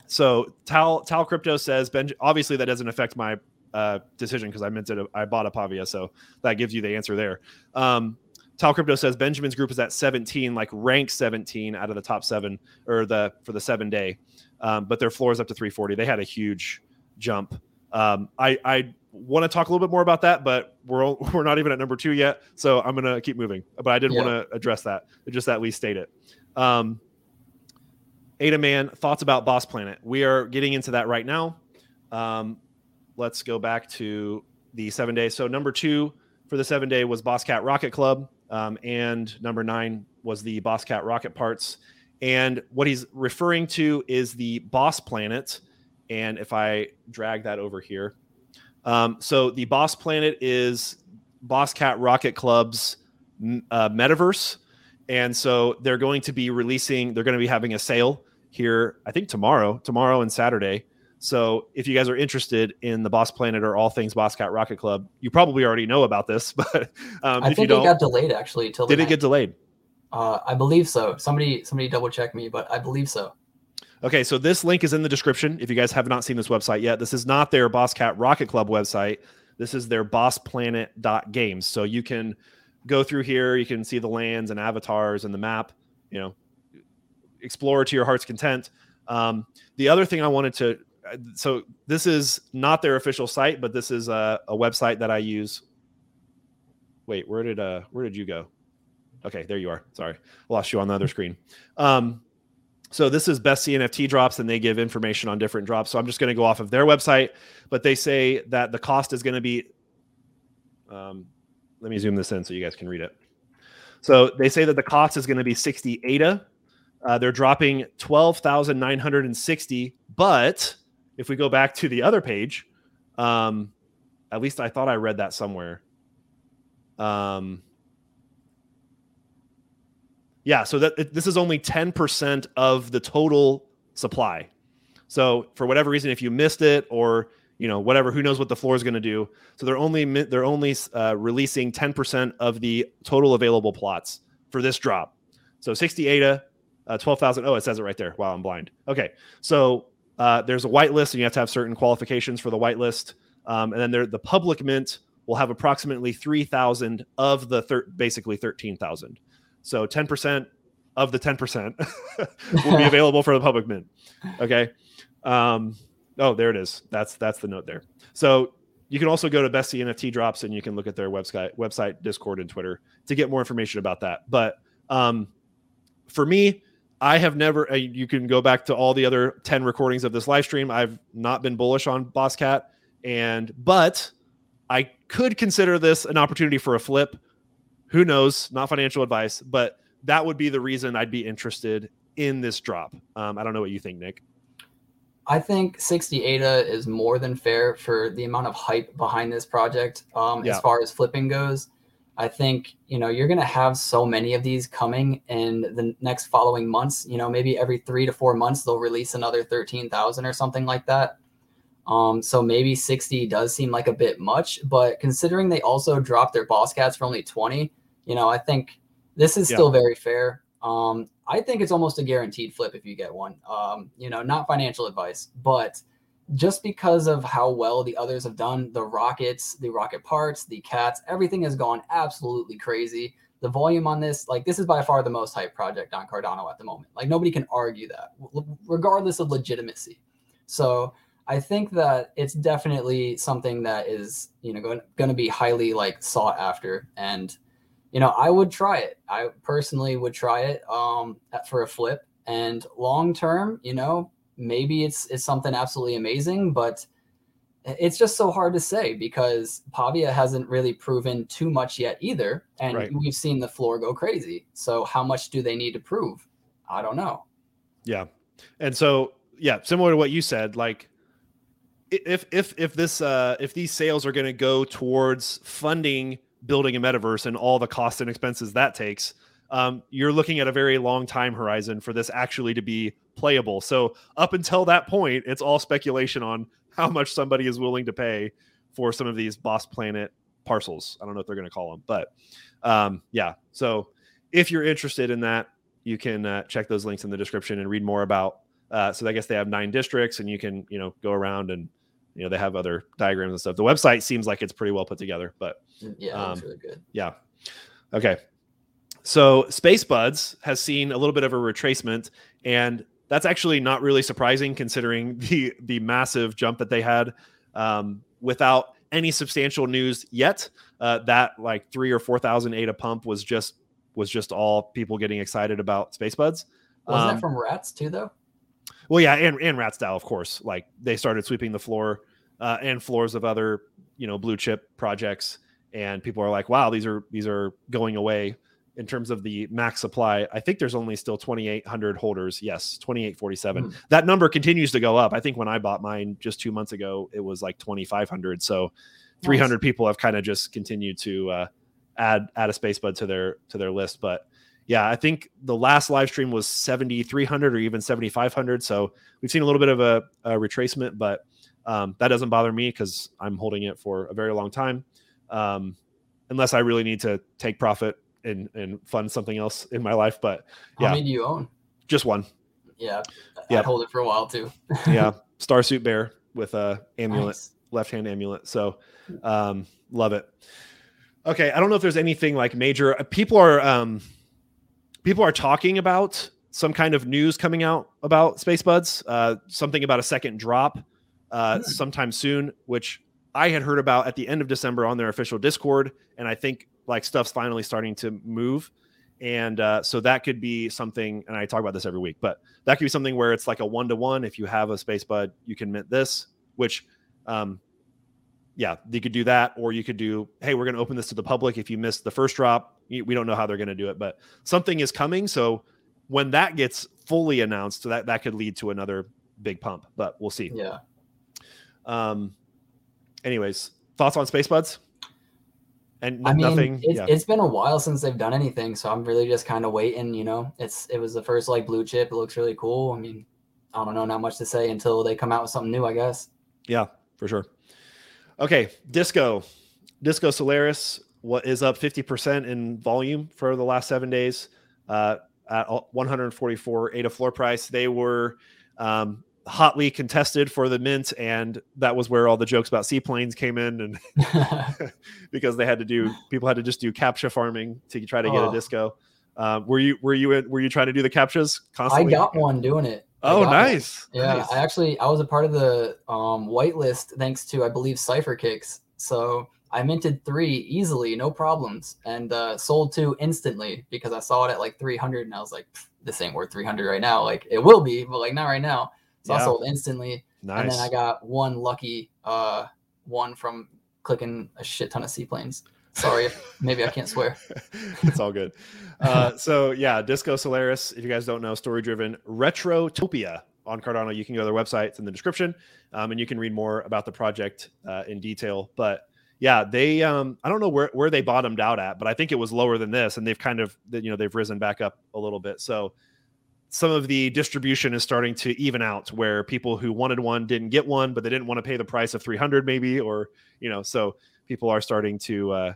A: so Tal Tal Crypto says, Ben, obviously that doesn't affect my uh, decision because I meant it. I bought a Pavia, so that gives you the answer there. Um, Tal Crypto says Benjamin's group is at 17, like rank 17 out of the top seven or the for the seven day, um, but their floor is up to 340. They had a huge jump. Um, I I want to talk a little bit more about that, but we're we're not even at number two yet, so I'm gonna keep moving. But I did yeah. want to address that, just at least state it. Um, Ada Man, thoughts about Boss Planet? We are getting into that right now. Um, let's go back to the seven days. So number two for the seven day was Boss Cat Rocket Club. Um, and number nine was the Boss Cat rocket parts. And what he's referring to is the Boss Planet. And if I drag that over here, um, so the Boss Planet is Boss Cat Rocket Club's uh, metaverse. And so they're going to be releasing, they're going to be having a sale here, I think tomorrow, tomorrow and Saturday. So if you guys are interested in the Boss Planet or all things Boss Cat Rocket Club, you probably already know about this. But um,
B: I
A: if
B: think
A: you don't,
B: it got delayed actually. Till
A: did it get delayed?
B: Uh, I believe so. Somebody somebody double check me, but I believe so.
A: Okay, so this link is in the description. If you guys have not seen this website yet, this is not their Boss Cat Rocket Club website. This is their bossplanet.games. So you can go through here, you can see the lands and avatars and the map, you know, explore to your heart's content. Um, the other thing I wanted to so this is not their official site, but this is a, a website that I use. Wait, where did uh where did you go? Okay, there you are. Sorry, I lost you on the other screen. Um, so this is best CNFT drops, and they give information on different drops. So I'm just going to go off of their website, but they say that the cost is going to be. Um, let me zoom this in so you guys can read it. So they say that the cost is going to be 60 ADA. Uh, they're dropping 12,960, but if we go back to the other page, um, at least I thought I read that somewhere. Um, yeah, so that this is only 10% of the total supply. So for whatever reason, if you missed it or you know whatever, who knows what the floor is going to do. So they're only they're only uh, releasing 10% of the total available plots for this drop. So 60 ADA, uh, 12,000. Oh, it says it right there. Wow, I'm blind. Okay, so uh, there's a whitelist, and you have to have certain qualifications for the whitelist. Um, and then there, the public mint will have approximately 3,000 of the thir- basically 13,000. So 10% of the 10% will be available for the public mint. Okay. Um, oh, there it is. That's that's the note there. So you can also go to Best NFT drops and you can look at their website, website, Discord, and Twitter to get more information about that. But um, for me, I have never. Uh, you can go back to all the other ten recordings of this live stream. I've not been bullish on Boss Cat, and but I could consider this an opportunity for a flip. Who knows? Not financial advice, but that would be the reason I'd be interested in this drop. Um, I don't know what you think, Nick.
B: I think 60 ADA is more than fair for the amount of hype behind this project. Um, yeah. As far as flipping goes, I think you know you're going to have so many of these coming in the next following months. You know, maybe every three to four months they'll release another 13,000 or something like that. Um, so maybe 60 does seem like a bit much, but considering they also dropped their boss cats for only 20, you know, I think this is yeah. still very fair. Um, I think it's almost a guaranteed flip if you get one. Um, you know, not financial advice, but just because of how well the others have done, the rockets, the rocket parts, the cats, everything has gone absolutely crazy. The volume on this, like this is by far the most hype project on Cardano at the moment. Like nobody can argue that, regardless of legitimacy. So I think that it's definitely something that is, you know, going, going to be highly like sought after. And, you know, I would try it. I personally would try it um, for a flip. And long term, you know, maybe it's it's something absolutely amazing, but it's just so hard to say because Pavia hasn't really proven too much yet either, and right. we've seen the floor go crazy. So how much do they need to prove? I don't know.
A: Yeah, and so yeah, similar to what you said, like if if if this uh if these sales are going to go towards funding building a metaverse and all the costs and expenses that takes um, you're looking at a very long time horizon for this actually to be playable. So up until that point, it's all speculation on how much somebody is willing to pay for some of these Boss Planet parcels. I don't know what they're going to call them, but um, yeah. So if you're interested in that, you can uh, check those links in the description and read more about. Uh, so I guess they have nine districts, and you can you know go around and you know they have other diagrams and stuff. The website seems like it's pretty well put together, but
B: yeah, um, really good.
A: Yeah. Okay. So SpaceBudz has seen a little bit of a retracement, and that's actually not really surprising considering the the massive jump that they had um, without any substantial news yet. Uh, that like three or four thousand ADA pump was just was just all people getting excited about SpaceBudz.
B: Wasn't um, that from Rats too, though?
A: Well, yeah, and and Rats DAO, of course. Like they started sweeping the floor uh, and floors of other you know blue chip projects, and people are like, "Wow, these are these are going away." In terms of the max supply. I think there's only still 2,800 holders. Yes, 2,847. Mm. That number continues to go up. I think when I bought mine just two months ago, it was like 2,500. So 300 nice. people have kind of just continued to uh, add add a SpaceBud to their to their list. But yeah, I think the last live stream was 7,300 or even 7,500. So we've seen a little bit of a, a retracement, but um, that doesn't bother me because I'm holding it for a very long time. Um, unless I really need to take profit and and fund something else in my life. But yeah,
B: how many do you own?
A: Just one.
B: Yeah, yeah. hold it for a while too.
A: yeah, Starsuit Bear with a amulet, nice. left hand amulet. So, um, love it. Okay, I don't know if there's anything like major. Uh, people are um, people are talking about some kind of news coming out about SpaceBudz. Uh, something about a second drop uh, hmm. sometime soon, which I had heard about at the end of December on their official Discord, and I think like stuff's finally starting to move. And uh, so that could be something and i talk about this every week but that could be something where it's like a one-to-one. If you have a SpaceBud you can mint this which um, yeah you could do that or you could do hey we're going to open this to the public. If you missed the first drop we don't know how they're going to do it but something is coming. So when that gets fully announced so that that could lead to another big pump but we'll see.
B: Yeah.
A: Um anyways thoughts on SpaceBudz And
B: I mean,
A: nothing.
B: it's,
A: yeah.
B: it's been a while since they've done anything, so I'm really just kind of waiting. You know, it's it was the first like blue chip. It looks really cool. I mean, I don't know, not much to say until they come out with something new, I guess.
A: Yeah, for sure. Okay, Disco, Disco Solaris, what is up 50% in volume for the last seven days uh, at 144 ADA floor price. They were um, hotly contested for the mint, and that was where all the jokes about seaplanes came in, and because they had to do people had to just do captcha farming to try to get
B: Oh.
A: a disco. Um, were you were you in, were you trying to do the captchas constantly?
B: I got one doing it.
A: Oh, nice.
B: Yeah,
A: nice.
B: I actually I was a part of the um, whitelist thanks to I believe Cipher Kicks. So I minted three easily, no problems, and uh, sold two instantly because I saw it at like 300, and I was like, "This ain't worth 300 right now. Like it will be, but like not right now." So I sold instantly,
A: nice.
B: and then I got one lucky uh, one from clicking a shit ton of seaplanes. Sorry, if, maybe I can't swear.
A: it's all good. Uh, so yeah, Disco Solaris. If you guys don't know, story driven Retrotopia on Cardano. You can go to their website; it's in the description, um, and you can read more about the project uh, in detail. But yeah, they um, I don't know where where they bottomed out at, but I think it was lower than this, and they've kind of you know they've risen back up a little bit. So some of the distribution is starting to even out where people who wanted one didn't get one but they didn't want to pay the price of 300 maybe or you know so people are starting to uh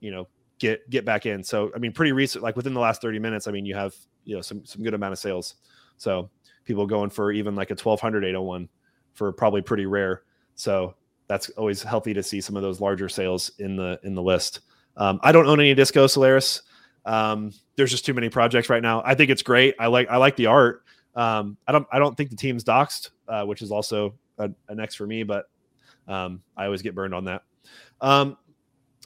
A: you know get get back in. So i mean pretty recent like within the last 30 minutes i mean you have you know some some good amount of sales. So people going for even like a 1200 801 for probably pretty rare. So that's always healthy to see some of those larger sales in the in the list. Um, i don't own any disco solaris um, there's just too many projects right now. I think it's great. I like I like the art. Um, I don't I don't think the team's doxed, uh, which is also a, an X for me, but um, I always get burned on that. Um,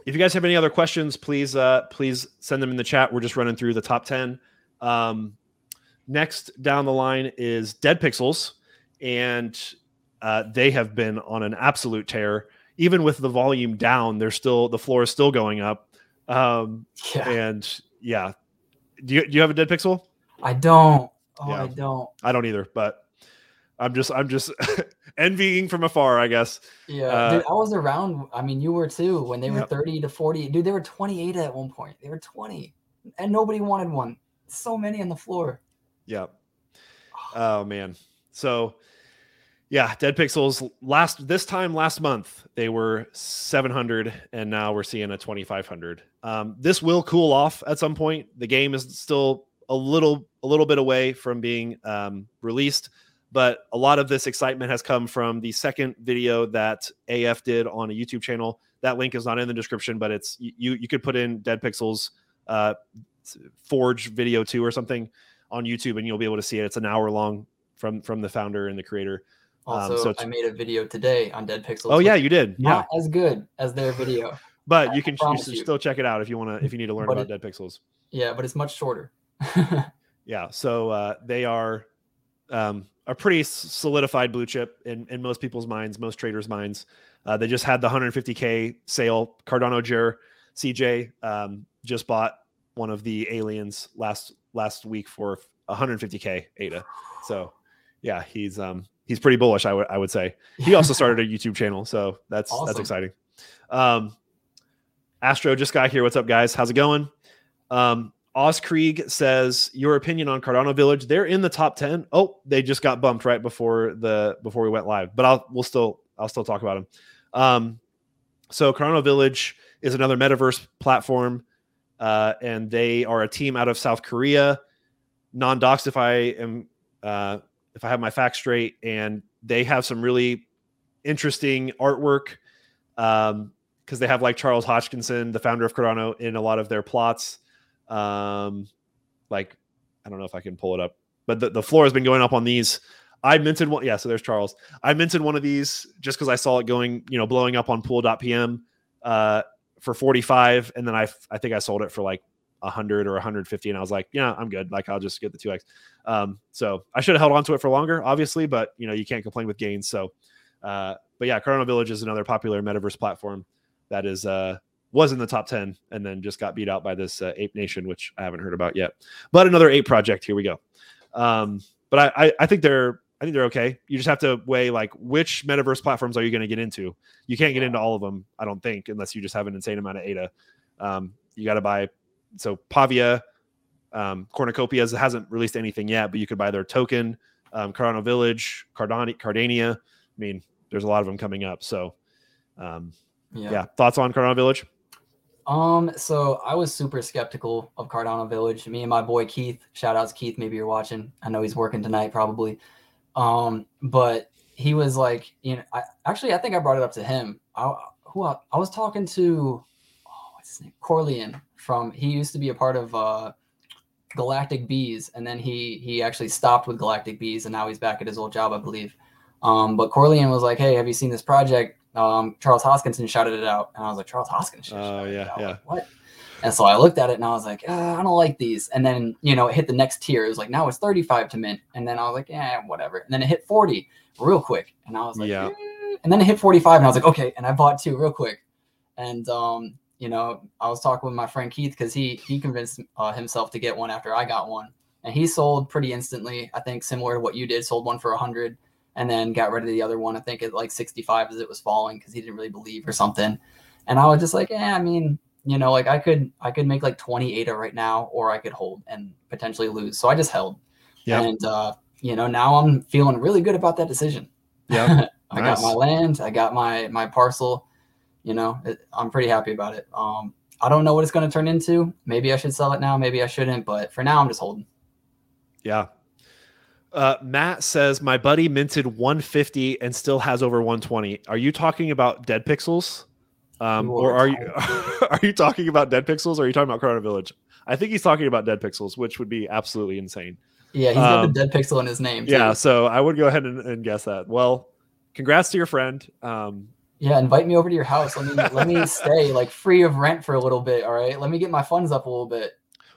A: if you guys have any other questions, please uh, please send them in the chat. We're just running through the top ten. Um, next down the line is Dead Pixels, and uh, they have been on an absolute tear. Even with the volume down, they're still the floor is still going up. Um,
B: Yeah,
A: and yeah, do you do you have a dead pixel?
B: I don't. Oh,
A: Yeah.
B: I don't.
A: I don't either, but I'm just I'm just envying from afar, I guess.
B: Yeah,
A: Uh,
B: dude, I was around. I mean, you were too when they were
A: Yep.
B: 30 to 40. Dude, they were 28 at one point. They were 20, and nobody wanted one. So many on the floor.
A: Yeah. Oh man. So yeah, Dead Pixels last this time last month they were 700 and now we're seeing a 2500. Um, this will cool off at some point. The game is still a little a little bit away from being um, released, but a lot of this excitement has come from the second video that AF did on a YouTube channel. That link is not in the description, but it's you you could put in Dead Pixels uh, Forge video two or something on YouTube, and you'll be able to see it. It's an hour long from from the founder and the creator. Um,
B: Also,
A: so
B: I made a video today on Dead Pixels.
A: Oh yeah, you did. Yeah,
B: as good as their video.
A: but
B: I-
A: you can you still check it out if you want to if you need to learn
B: But
A: about
B: it-
A: Dead Pixels.
B: yeah, but it's much shorter.
A: Yeah, so uh, they are um, a pretty solidified blue chip in, in most people's minds, most traders' minds. Uh, they just had the 150k sale. Cardano Jer CJ um, just bought one of the aliens last last week for 150k ADA. So yeah, he's um he's pretty bullish. I would I would say. He also started a YouTube channel, so that's that's exciting. Um, Astro just got here. What's up, guys? How's it going? Um, Oskrieg says your opinion on Cardano Village. They're in the top ten. Oh, they just got bumped right before the before we went live, but I'll we'll still I'll still talk about them. Um, so Cardano Village is another metaverse platform, uh, and they are a team out of South Korea, non-doxed if I am uh, if I have my facts straight, and they have some really interesting artwork. Um, because they have like Charles Hoskinson, the founder of Cardano, in a lot of their plots. Um, like I don't know if I can pull it up, but the, the floor has been going up on these. I minted one. Yeah, so there's Charles. I minted one of these just because I saw it going, you know, blowing up on pool.pm uh, for 45. And then I, I think I sold it for like 100 or 150. And I was like, yeah, I'm good. Like, I'll just get the 2x. Um, so I should have held on to it for longer, obviously, but, you know, you can't complain with gains. So, uh, but yeah, Cardano Village is another popular metaverse platform that is, uh, was in the top 10 and then just got beat out by this uh, ape nation which i haven't heard about yet but another ape project here we go um, but I, I i think they're I think they're okay. You just have to weigh like which metaverse platforms are you going to get into. You can't get into all of them, I don't think, unless you just have an insane amount of ADA. Um, you got to buy so Pavia, um, Cornucopia hasn't released anything yet, but you could buy their token, um, Cardano Village, Cardani, Cardania. I mean, there's a lot of them coming up. So, um, yeah. yeah. Thoughts on Cardano Village?
B: Um, so I was super skeptical of Cardano Village. Me and my boy Keith, shout outs Keith, maybe you're watching. I know he's working tonight, probably. Um, but he was like, you know, I actually I think I brought it up to him. I who I, I was talking to oh, what's his name? Corleon from he used to be a part of uh Galactic Bees, and then he he actually stopped with Galactic Bees, and now he's back at his old job, I believe. Um, but Corleone was like, "Hey, have you seen this project?" Um, Charles Hoskinson shouted it out, and I was like, "Charles Hoskinson."
A: Oh yeah, yeah.
B: Like, what? And so I looked at it and I was like, uh, I don't like these. And then, you know, it hit the next tier. It was like, now it's 35 to mint. And then I was like, yeah, whatever. And then it hit 40 real quick. And I was like, yeah. Eh. And then it hit 45 and I was like, okay. And I bought two real quick. And, um, you know, I was talking with my friend Keith because he he convinced uh, himself to get one after I got one, and he sold pretty instantly. I think similar to what you did, sold one for a hundred, and then got rid of the other one. I think at like sixty five as it was falling because he didn't really believe or something. And I was just like, yeah, I mean, you know, like I could I could make like 20 ADA right now, or I could hold and potentially lose. So I just held. Yeah. And uh, you know, now I'm feeling really good about that decision.
A: Yeah.
B: I nice. got my land, I got my my parcel. You know, it, I'm pretty happy about it. Um, I don't know what it's going to turn into. Maybe I should sell it now. Maybe I shouldn't. But for now, I'm just holding.
A: Yeah. Uh, Matt says my buddy minted 150 and still has over 120. Are you talking about dead pixels? Um, or are you are you talking about Dead Pixels or are you talking about Cardano Village? I think he's talking about Dead Pixels, which would be absolutely insane.
B: Yeah, he's got um, the Dead Pixel in his name.
A: Too. Yeah, so I would go ahead and, and, guess that. Well, congrats to your friend. Um,
B: yeah, invite me over to your house. Let me let me stay like free of rent for a little bit. All right, let me get my funds up a little bit.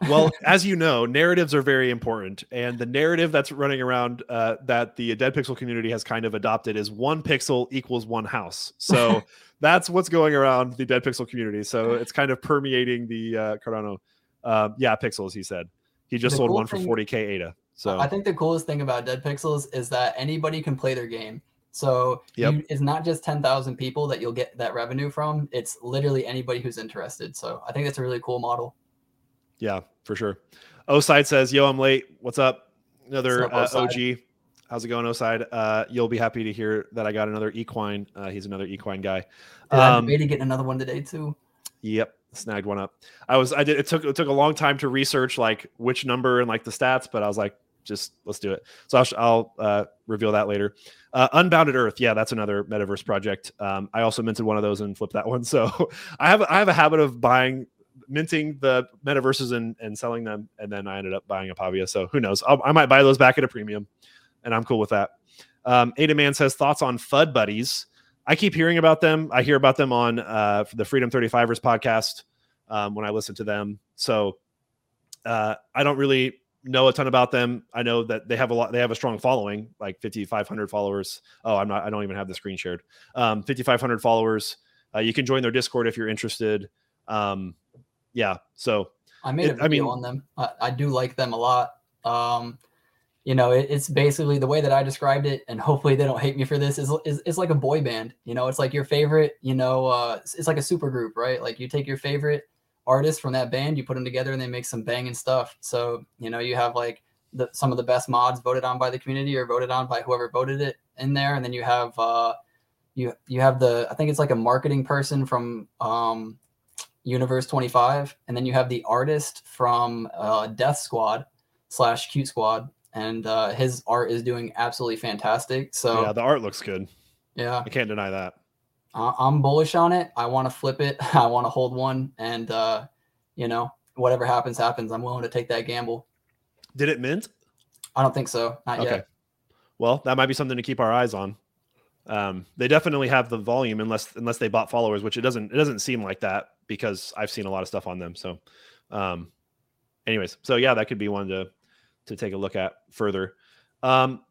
A: well, as you know, narratives are very important, and the narrative that's running around uh, that the Dead Pixel community has kind of adopted is one pixel equals one house. So that's what's going around the Dead Pixel community. So it's kind of permeating the uh, Cardano. Uh, yeah, pixels. He said he just the sold cool one for 40k ADA. So
B: I think the coolest thing about Dead Pixels is that anybody can play their game. So yep. you, it's not just 10,000 people that you'll get that revenue from. It's literally anybody who's interested. So I think that's a really cool model.
A: Yeah, for sure. O side says, "Yo, I'm late. What's up? Another What's up, uh, OG. How's it going, Oside? Uh, you'll be happy to hear that I got another equine. Uh, he's another equine guy.
B: Um, I getting another one today too.
A: Yep, snagged one up. I was I did it took it took a long time to research like which number and like the stats, but I was like, just let's do it. So I'll, I'll uh, reveal that later. Uh, Unbounded Earth, yeah, that's another metaverse project. Um, I also minted one of those and flipped that one. So I have I have a habit of buying minting the metaverses and, and selling them, and then I ended up buying a Pavia. So who knows? I'll, i might buy those back at a premium and I'm cool with that. Um, Ada Man says thoughts on Fud Buddies. I keep hearing about them. I hear about them on uh, the Freedom 35ers podcast um, when I listen to them. So uh, I don't really know a ton about them. I know that they have a lot. They have a strong following, like 5,500 followers. Oh, I'm not. I don't even have the screen shared. Um, 5,500 followers. Uh, you can join their Discord if you're interested. Um, yeah. So
B: I made a video I mean, on them. I, I, do like them a lot. Um, you know it, it's basically the way that i described it and hopefully they don't hate me for this is, is it's like a boy band you know it's like your favorite you know uh it's, it's like a super group right like you take your favorite artist from that band you put them together and they make some banging stuff so you know you have like the, some of the best mods voted on by the community or voted on by whoever voted it in there and then you have uh you you have the i think it's like a marketing person from um universe 25 and then you have the artist from uh death squad slash cute squad and uh, his art is doing absolutely fantastic. So
A: yeah, the art looks good.
B: Yeah,
A: I can't deny that.
B: I'm bullish on it. I want to flip it. I want to hold one, and uh, you know, whatever happens, happens. I'm willing to take that gamble.
A: Did it mint?
B: I don't think so. Not okay. yet.
A: Well, that might be something to keep our eyes on. Um, they definitely have the volume, unless unless they bought followers, which it doesn't it doesn't seem like that because I've seen a lot of stuff on them. So, um, anyways, so yeah, that could be one to to take a look at further. Um,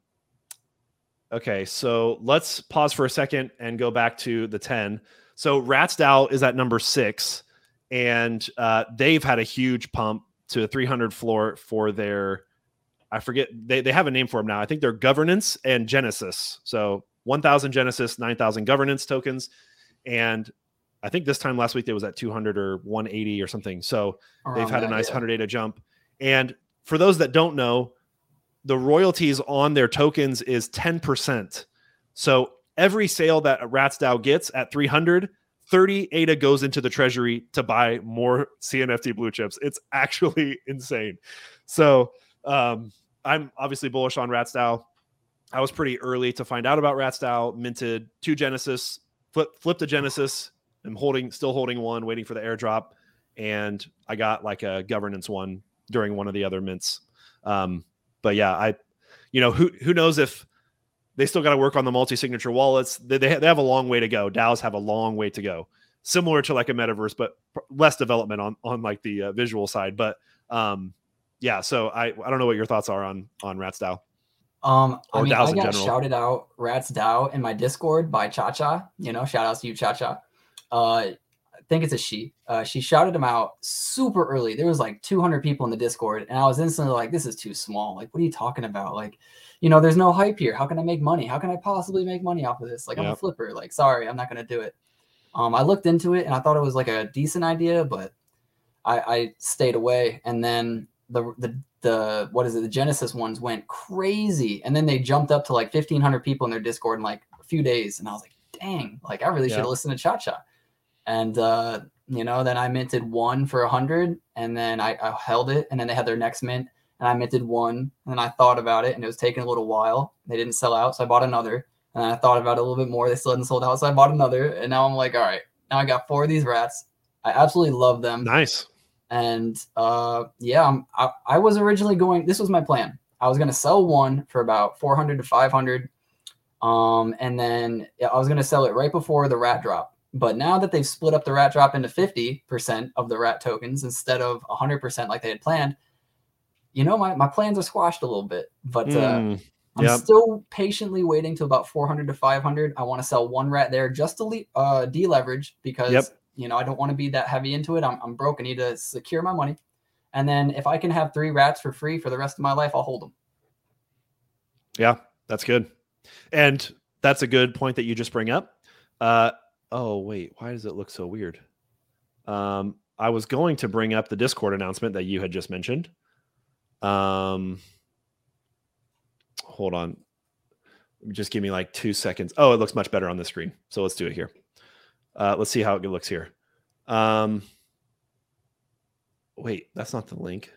A: okay, so let's pause for a second and go back to the 10. So Rats DAO is at number six, and uh, they've had a huge pump to a 300 floor for their I forget they, they have a name for them now. I think they're governance and Genesis. So 1000 Genesis, 9000 governance tokens. And I think this time last week they was at 200 or 180 or something. So Around they've had a nice yeah. 100 ADA jump. And for those that don't know, the royalties on their tokens is 10%. So every sale that RatsDAO gets at 300, 30 ADA goes into the treasury to buy more CNFT blue chips. It's actually insane. So um, I'm obviously bullish on RatsDAO. I was pretty early to find out about RatsDAO, minted two Genesis, flip, flipped a Genesis. I'm holding, still holding one, waiting for the airdrop. And I got like a governance one during one of the other mints. Um, but yeah, I, you know, who who knows if they still got to work on the multi-signature wallets. They, they, they have a long way to go. DAOs have a long way to go. Similar to like a metaverse, but less development on on like the uh, visual side. But um, yeah, so I I don't know what your thoughts are on on Rats DAO.
B: Um, I mean, I got shouted out Rats DAO in my Discord by Cha Cha. You know, shout outs to you, Cha Cha. Uh, think it's a she. Uh, she shouted him out super early. There was like 200 people in the Discord, and I was instantly like, "This is too small. Like, what are you talking about? Like, you know, there's no hype here. How can I make money? How can I possibly make money off of this? Like, yep. I'm a flipper. Like, sorry, I'm not gonna do it." Um, I looked into it and I thought it was like a decent idea, but I, I stayed away. And then the the the what is it? The Genesis ones went crazy, and then they jumped up to like 1,500 people in their Discord in like a few days, and I was like, "Dang! Like, I really should have listened to Cha Cha." And uh, you know, then I minted one for a hundred, and then I, I, held it, and then they had their next mint, and I minted one, and then I thought about it, and it was taking a little while. They didn't sell out, so I bought another, and I thought about it a little bit more. They still hadn't sold out, so I bought another, and now I'm like, all right, now I got four of these rats. I absolutely love them.
A: Nice.
B: And uh, yeah, I'm, I, I was originally going. This was my plan. I was going to sell one for about 400 to 500, um, and then I was going to sell it right before the rat drop but now that they've split up the rat drop into 50% of the rat tokens instead of 100% like they had planned, you know, my, my plans are squashed a little bit. But uh, mm, I'm yep. still patiently waiting to about 400 to 500. I want to sell one rat there just to le- uh, deleverage because, yep. you know, I don't want to be that heavy into it. I'm, I'm broke. I need to secure my money. And then if I can have three rats for free for the rest of my life, I'll hold them.
A: Yeah, that's good. And that's a good point that you just bring up. Uh, oh wait, why does it look so weird? Um, I was going to bring up the Discord announcement that you had just mentioned. Um, hold on, just give me like two seconds. Oh, it looks much better on the screen. So let's do it here. Uh, let's see how it looks here. Um, wait, that's not the link.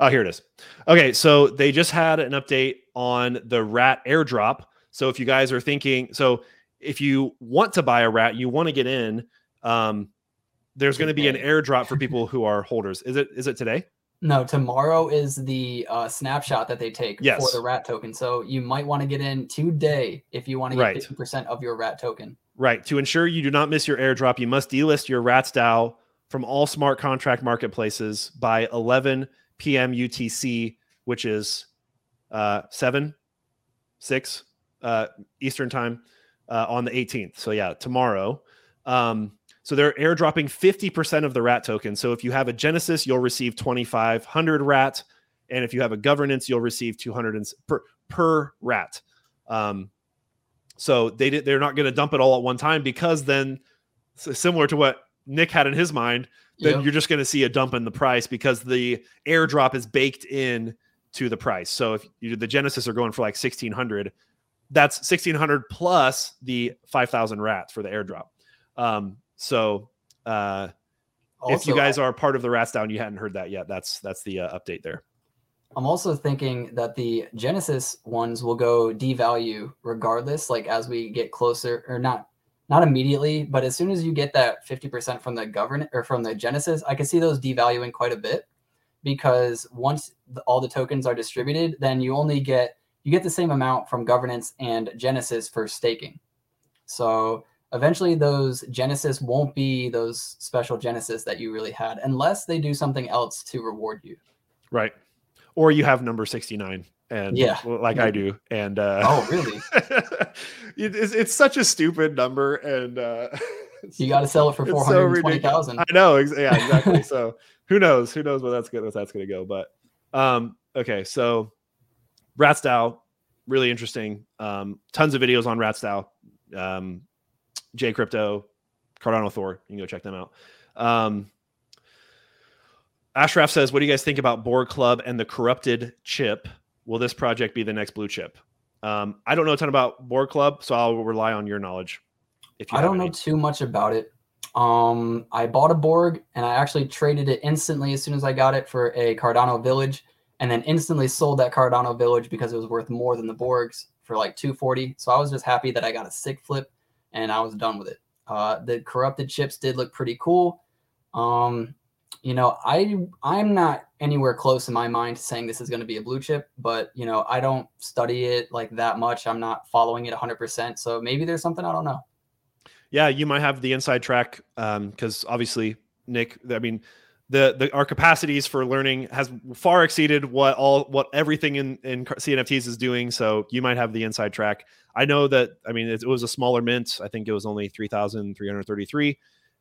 A: Oh, here it is. Okay, so they just had an update on the rat airdrop. So if you guys are thinking, so if you want to buy a rat, you want to get in. Um, there's going to be an airdrop for people who are holders. Is it is it today?
B: No, tomorrow is the uh, snapshot that they take yes. for the rat token. So you might want to get in today if you want to get right. 50% of your rat token.
A: Right. To ensure you do not miss your airdrop, you must delist your Rats DAO from all smart contract marketplaces by 11 p.m. UTC, which is uh, 7, 6 uh, Eastern time uh, on the 18th. So yeah, tomorrow. Um, so they're airdropping 50% of the rat token. So if you have a Genesis, you'll receive 2,500 rat, and if you have a governance, you'll receive 200 per per rat. Um, so they did, they're not going to dump it all at one time because then, similar to what Nick had in his mind, then yep. you're just going to see a dump in the price because the airdrop is baked in to the price. So if you, the Genesis are going for like 1600, that's 1600 plus the 5000 rats for the airdrop. Um, so uh, also, if you guys are part of the Rats DAO, you hadn't heard that yet. That's that's the uh, update there.
B: I'm also thinking that the Genesis ones will go devalue regardless, like as we get closer, or not not immediately, but as soon as you get that 50% from the government or from the Genesis, I can see those devaluing quite a bit because once the, all the tokens are distributed, then you only get you get the same amount from governance and Genesis for staking. So eventually those Genesis won't be those special Genesis that you really had unless they do something else to reward you.
A: Right. Or you have number 69 and yeah like i do and uh
B: oh really
A: it's, it's such a stupid number and uh
B: you got to sell it for 420000 so
A: i know yeah exactly so who knows who knows what that's good that's gonna go but um okay so RatsDAO, really interesting. Um, tons of videos on RatsDAO. Um, J Crypto, Cardano Thor. You can go check them out. Um, Ashraf says, "What do you guys think about Borg Club and the corrupted chip? Will this project be the next blue chip?" Um, I don't know a ton about Borg Club, so I'll rely on your knowledge.
B: If you I don't any. know too much about it. Um, I bought a Borg and I actually traded it instantly as soon as I got it for a Cardano Village, and then instantly sold that Cardano Village because it was worth more than the Borgs for like 240. So I was just happy that I got a sick flip and I was done with it. Uh, the corrupted chips did look pretty cool. Um, you know, I I'm not anywhere close in my mind to saying this is going to be a blue chip, but you know, I don't study it like that much. I'm not following it 100%. So maybe there's something I don't know.
A: Yeah, you might have the inside track because um, obviously, Nick. I mean, the the our capacities for learning has far exceeded what all what everything in in CNFTs is doing. So you might have the inside track. I know that. I mean, it, it was a smaller mint. I think it was only three thousand three hundred thirty three.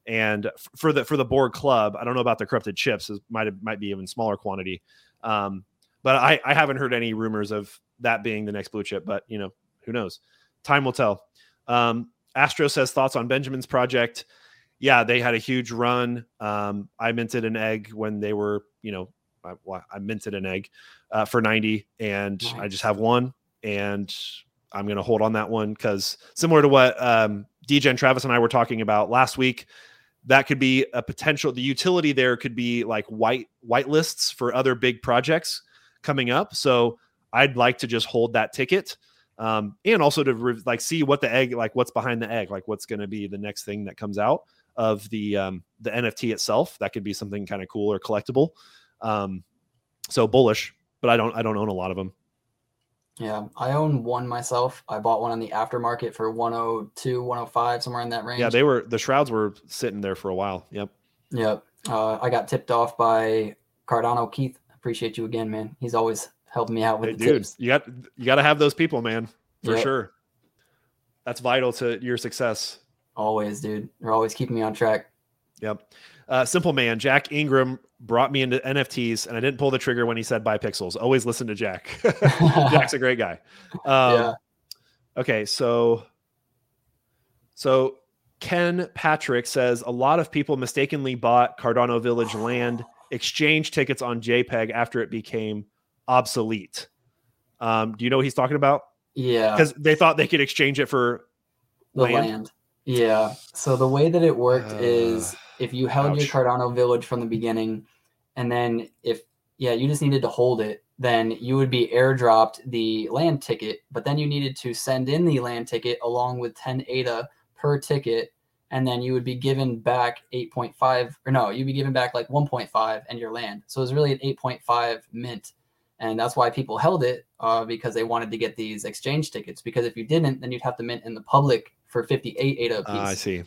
A: And for the for the Borg Club, I don't know about the corrupted chips. It might have, might be even smaller quantity. Um, but I, I haven't heard any rumors of that being the next blue chip. But you know, who knows? Time will tell. Um, Astro says thoughts on Benjamin's project. Yeah, they had a huge run. Um, I minted an egg when they were, you know, I, I minted an egg uh, for 90 and nice. I just have one and I'm going to hold on that one because similar to what um, DJ and Travis and I were talking about last week, that could be a potential the utility there could be like white white lists for other big projects coming up so i'd like to just hold that ticket um, and also to re- like see what the egg like what's behind the egg like what's going to be the next thing that comes out of the um, the nft itself that could be something kind of cool or collectible um, so bullish but i don't i don't own a lot of them
B: yeah, I own one myself. I bought one on the aftermarket for 102, 105, somewhere in that range.
A: Yeah, they were the shrouds were sitting there for a while. Yep.
B: Yep. Uh, I got tipped off by Cardano Keith. Appreciate you again, man. He's always helping me out with hey, the dude, tips.
A: You got you got to have those people, man, for yep. sure. That's vital to your success.
B: Always, dude. They're always keeping me on track.
A: Yep. Uh, simple man, Jack Ingram brought me into NFTs, and I didn't pull the trigger when he said buy pixels. Always listen to Jack. Jack's a great guy. Um, yeah. Okay, so so Ken Patrick says a lot of people mistakenly bought Cardano Village land exchange tickets on JPEG after it became obsolete. Um, do you know what he's talking about?
B: Yeah,
A: because they thought they could exchange it for
B: the land. land. Yeah. So the way that it worked uh, is if you held ouch. your Cardano village from the beginning, and then if yeah, you just needed to hold it, then you would be airdropped the land ticket, but then you needed to send in the land ticket along with 10 ADA per ticket, and then you would be given back 8.5 or no, you'd be given back like 1.5 and your land. So it was really an 8.5 mint. And that's why people held it uh, because they wanted to get these exchange tickets. Because if you didn't, then you'd have to mint in the public for 58 ADA piece. Uh,
A: I see.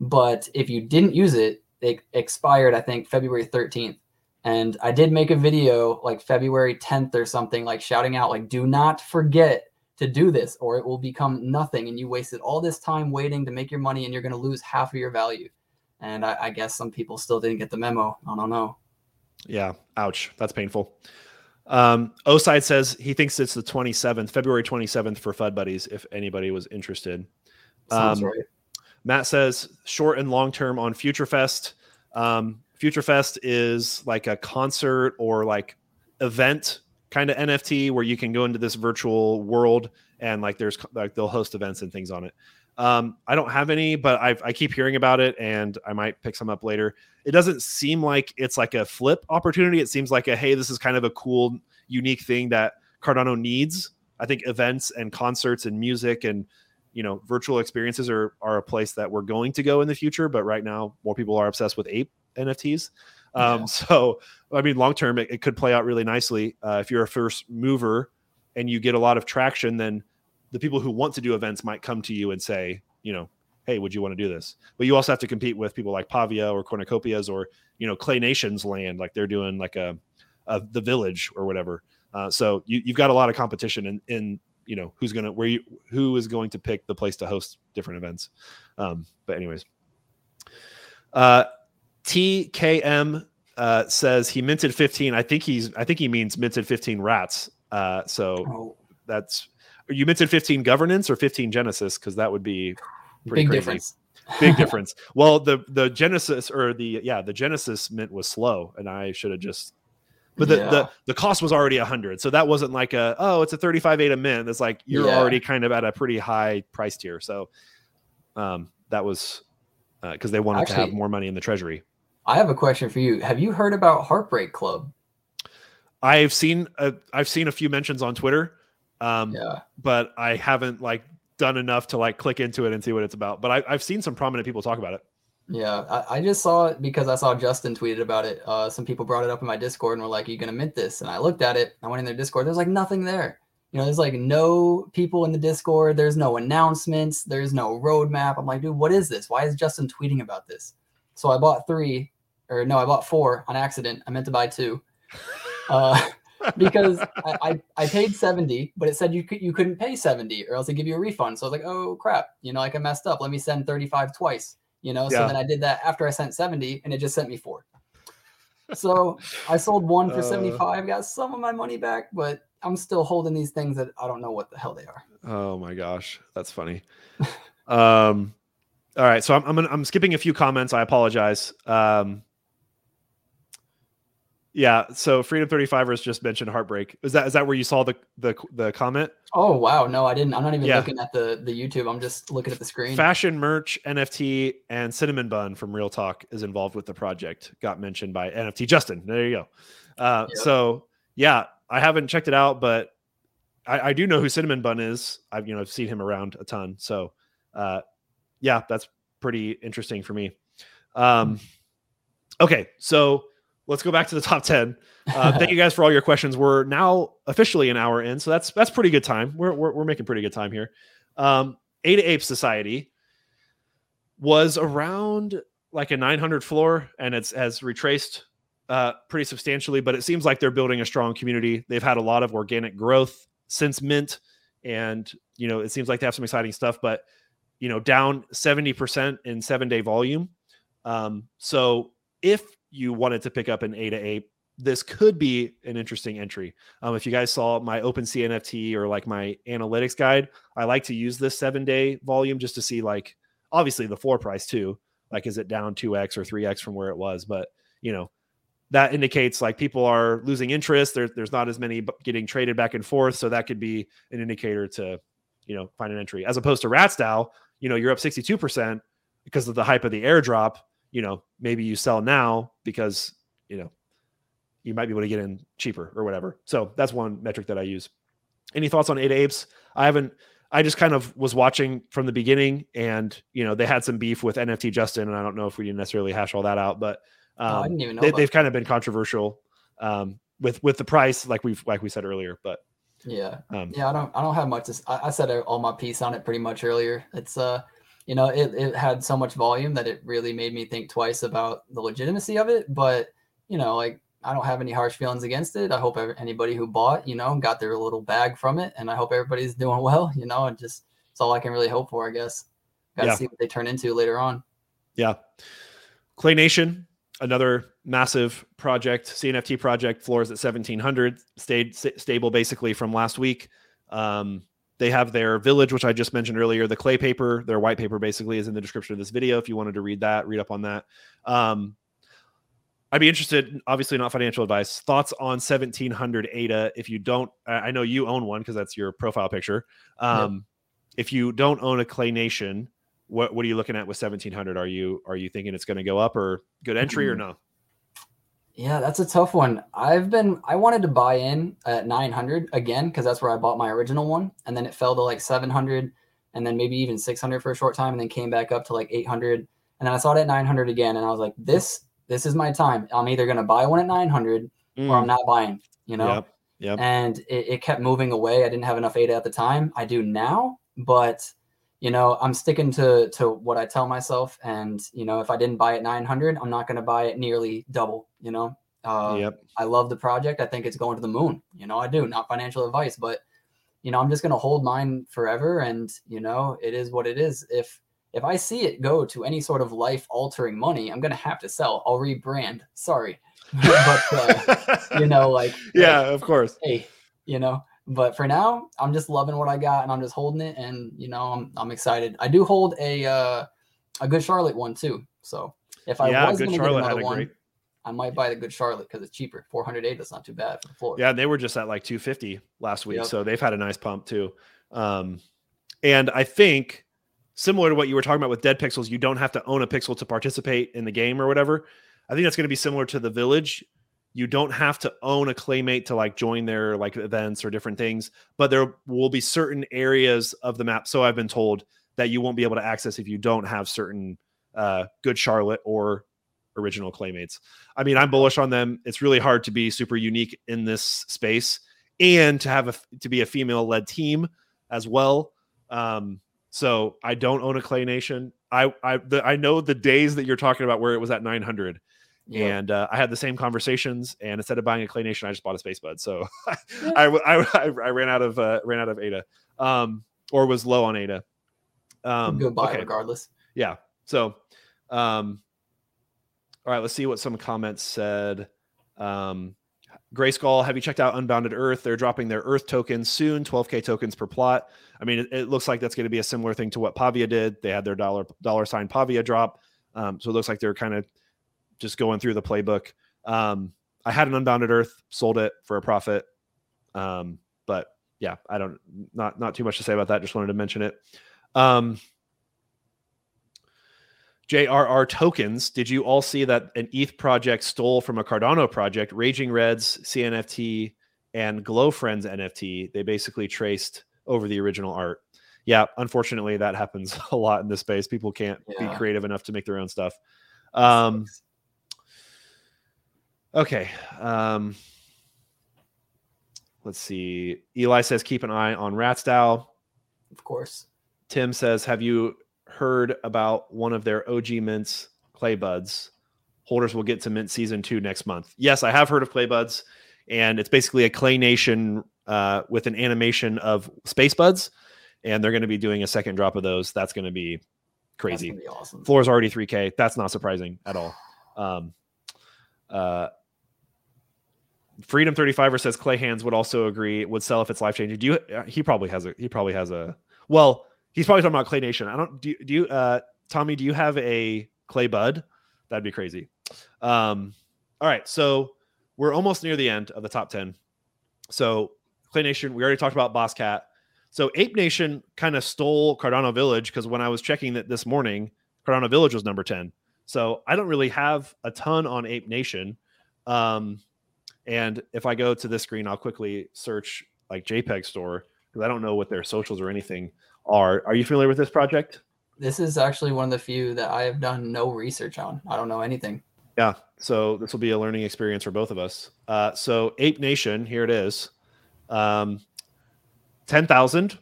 B: But if you didn't use it, it expired, I think, February 13th. And I did make a video like February 10th or something, like shouting out, like, do not forget to do this or it will become nothing. And you wasted all this time waiting to make your money and you're going to lose half of your value. And I, I guess some people still didn't get the memo. I don't know.
A: Yeah. Ouch. That's painful. Um, Oside says he thinks it's the 27th, February 27th for Fud Buddies, if anybody was interested. Sounds um, right. Matt says short and long term on Future Fest. Um, Future Fest is like a concert or like event kind of NFT where you can go into this virtual world and like there's like they'll host events and things on it. Um, I don't have any, but I've, I keep hearing about it and I might pick some up later. It doesn't seem like it's like a flip opportunity. It seems like a hey, this is kind of a cool, unique thing that Cardano needs. I think events and concerts and music and you know virtual experiences are are a place that we're going to go in the future but right now more people are obsessed with ape nfts um, yeah. so i mean long term it, it, could play out really nicely. Uh, if you're a first mover and you get a lot of traction then the people who want to do events might come to you and say you know hey would you want to do this? But you also have to compete with people like pavia or cornucopias or you know clay nations land like they're doing like a, a the village or whatever. Uh, so you, have got a lot of competition in, in you know who's gonna where you who is going to pick the place to host different events. Um, but anyways, uh, TKM uh, says he minted 15. I think he's I think he means minted 15 rats. Uh, so
B: Oh,
A: that's you mentioned 15 governance or 15 Genesis because that would be pretty
B: big
A: crazy.
B: difference.
A: Big difference. Well, the the Genesis or the yeah the Genesis mint was slow, and I should have just. But the,
B: Yeah.
A: the the cost was already a hundred, so that wasn't like a oh it's a 35 ADA mint. It's like you're
B: Yeah.
A: already kind of at a pretty high price tier. So, um, that was because they wanted to have more money in the treasury.
B: I have a question for you. Have you heard about Heartbreak Club?
A: I've seen a, I've seen a few mentions on Twitter, um,
B: Yeah.
A: but I haven't like done enough to like click into it and see what it's about. But I, I've seen some prominent people talk about it.
B: Yeah, I, I just saw it because I saw Justin tweeted about it. Uh, some people brought it up in my Discord and were like, "Are you gonna mint this?" And I looked at it. I went in their Discord. There's like nothing there. You know, there's like no people in the Discord. There's no announcements. There's no roadmap. I'm like, dude, what is this? Why is Justin tweeting about this? So I bought three, or no, I bought four on accident. I meant to buy two, uh, because I, I I paid seventy, but it said you could you couldn't pay seventy or else they give you a refund. So I was like, oh crap, you know, like I messed up. Let me send thirty five twice you know
A: Yeah.
B: so then i did that after i sent 70 and it just sent me four so i sold one for
A: Uh.
B: 75 got some of my money back but i'm still holding these things that i don't know what the hell they are
A: Oh my gosh, that's funny. um, all right, so I'm I'm, I'm skipping a few comments. I apologize. Um, yeah, so Freedom 35ers just mentioned heartbreak. Is that is that where you saw the the the comment?
B: oh wow no i didn't i'm not even
A: Yeah.
B: looking at the the youtube i'm just looking at the screen
A: Fashion merch, NFT, and Cinnamon Bun from Real Talk is involved with the project. Got mentioned by NFT Justin. There you go. Uh,
B: Yep.
A: So yeah, I haven't checked it out, but I, I do know who Cinnamon Bun is. I've you know I've seen him around a ton. So uh, yeah, that's pretty interesting for me. Um, okay, so let's go back to the top ten. Uh, thank you guys for all your questions. We're now officially an hour in, so that's that's pretty good time. We're we're, we're making pretty good time here. Um, Ada Ape Society was around like a 900 floor, and it's has retraced uh, pretty substantially. But it seems like they're building a strong community. They've had a lot of organic growth since Mint, and you know it seems like they have some exciting stuff. But you know, down 70% in seven day volume. Um, so if you wanted to pick up an A to A, this could be an interesting entry. Um, if you guys saw my OpenCNFT or like my analytics guide, I like to use this seven day volume just to see like obviously the floor price too. Like, is it down 2x or 3x from where it was? But you know, that indicates like people are losing interest. There, there's not as many getting traded back and forth. So that could be an indicator to, you know, find an entry as opposed to Rats DAO, you know, you're up 62% because of the hype of the airdrop. You know, maybe you sell now because, you know, you might be able to get in cheaper or whatever. So that's one metric that I use. Any thoughts on ADApes? I haven't. I just kind of was watching from the beginning, and you know they had some beef with NFT Justin, and I don't know if we didn't necessarily hash all that out, but
B: oh, i
A: um,
B: didn't even know
A: they, they've kind of been controversial um, with with the price, like we've like we said earlier. But
B: yeah
A: um,
B: yeah i don't i don't have much to I, I said all my piece on it pretty much earlier it's uh you know it, it had so much volume that it really made me think twice about the legitimacy of it but you know like i don't have any harsh feelings against it i hope anybody who bought you know got their little bag from it and i hope everybody's doing well you know and just it's all i can really hope for i guess gotta
A: Yeah.
B: see what they turn into later on
A: Yeah. Clay Nation, another massive project, CNFT project, floors at 1700, stayed st- stable basically from last week. Um, they have their village, which I just mentioned earlier. The clay paper, their white paper basically is in the description of this video. If you wanted to read that, read up on that. Um, I'd be interested, obviously not financial advice, thoughts on 1700 ADA. If you don't, I know you own one because that's your profile picture. Um, If you don't own a Clay Nation, what what are you looking at with 1700 are you are you thinking it's going to go up or good entry or
B: Mm.
A: no
B: Yeah, that's a tough one. I've been I wanted to buy in at 900 again because that's where I bought my original one, and then it fell to like 700, and then maybe even 600 for a short time, and then came back up to like 800, and then I saw it at 900 again, and I was like, this this is my time. I'm either gonna buy one at 900 or I'm not buying. You know,
A: Mm. yep yep
B: and it, it kept moving away. I didn't have enough ADA at the time. I do now, but you know, I'm sticking to to what I tell myself. And you know, if I didn't buy it 900, I'm not going to buy it nearly double. You know, uh,
A: yep
B: I love the project. I think it's going to the moon. You know, I do. Not financial advice, but you know, I'm just going to hold mine forever. And you know, it is what it is. If if I see it go to any sort of life altering money, I'm going to have to sell. I'll rebrand. Sorry, but uh, you know, like
A: yeah of course
B: hey, you know. But for now, I'm just loving what I got, and I'm just holding it, and you know, I'm I'm excited. I do hold a uh, a good Charlotte one too. So if I
A: yeah,
B: was
A: good Charlotte
B: get
A: had
B: another
A: a
B: one,
A: great.
B: I might buy the good Charlotte because it's cheaper. 408. That's not too bad for the floor.
A: Yeah, they were just at like 250 last week,
B: Yep.
A: so they've had a nice pump too. Um, and I think similar to what you were talking about with DEADPXLZ, you don't have to own a pixel to participate in the game or whatever. I think that's going to be similar to the village. You don't have to own a claymate to like join their like events or different things, but there will be certain areas of the map. So I've been told that you won't be able to access if you don't have certain uh, good Charlotte or original claymates. I mean, I'm bullish on them. It's really hard to be super unique in this space and to have a to be a female led team as well. Um, so I don't own a Clay Nation. I I the, I know the days that you're talking about where it was at 900,
B: Yeah.
A: and uh, I had the same conversations. And instead of buying a Clay Nation, I just bought a SpaceBud. So I, I, I I ran out of uh, ran out of Ada, um, or was low on Ada. Um,
B: buy
A: okay.
B: regardless.
A: Yeah. So, um, all right, let's see what some comments said. Um, Gray Skull, have you checked out Unbounded Earth? They're dropping their Earth tokens soon, 12k tokens per plot. I mean, it, it looks like that's going to be a similar thing to what Pavia did. They had their dollar dollar sign Pavia drop, um, so it looks like they're kind of just going through the playbook. Um, I had an Unbounded Earth, sold it for a profit, um, but yeah, I don't not not too much to say about that. Just wanted to mention it. Um, JRR tokens. Did you all see that an ETH project stole from a Cardano project, Raging Reds, CNFT, and Glow Friends NFT? They basically traced over the original art. Yeah, unfortunately, that happens a lot in this space. People can't
B: Yeah.
A: be creative enough to make their own stuff. Um, okay. Um, let's see. Eli says keep an eye on Rats DAO.
B: of course.
A: Tim says, Have you heard about one of their OG mints, Clay Buds? Holders will get to mint season two next month. Yes, I have heard of Clay Buds, and it's basically a Clay Nation uh, with an animation of SpaceBudz, and they're going to be doing a second drop of those. That's going to be
B: That's
A: crazy.
B: be awesome.
A: Floor is already 3K. That's not surprising at all. Um, uh, Freedom 35er says Clay Hands would also agree would sell if it's life changing. Do you? uh, He probably has a. He probably has a. Well, he's probably talking about Clay Nation. I don't. Do you? Do you? Uh, Tommy, do you have a Clay Bud? That'd be crazy. Um, all right, so we're almost near the end of the top ten. So Clay Nation, we already talked about Boss Cat. So Ape Nation kind of stole Cardano Village because when I was checking that this morning, Cardano Village was number 10. So I don't really have a ton on Ape Nation. Um, and if I go to this screen, I'll quickly search like JPEG store because I don't know what their socials or anything are. Are you familiar with this project?
B: This is actually one of the few that I have done no research on. I don't know anything.
A: Yeah. So this will be a learning experience for both of us. Uh, so Ape Nation, here it is. Um, 10,000,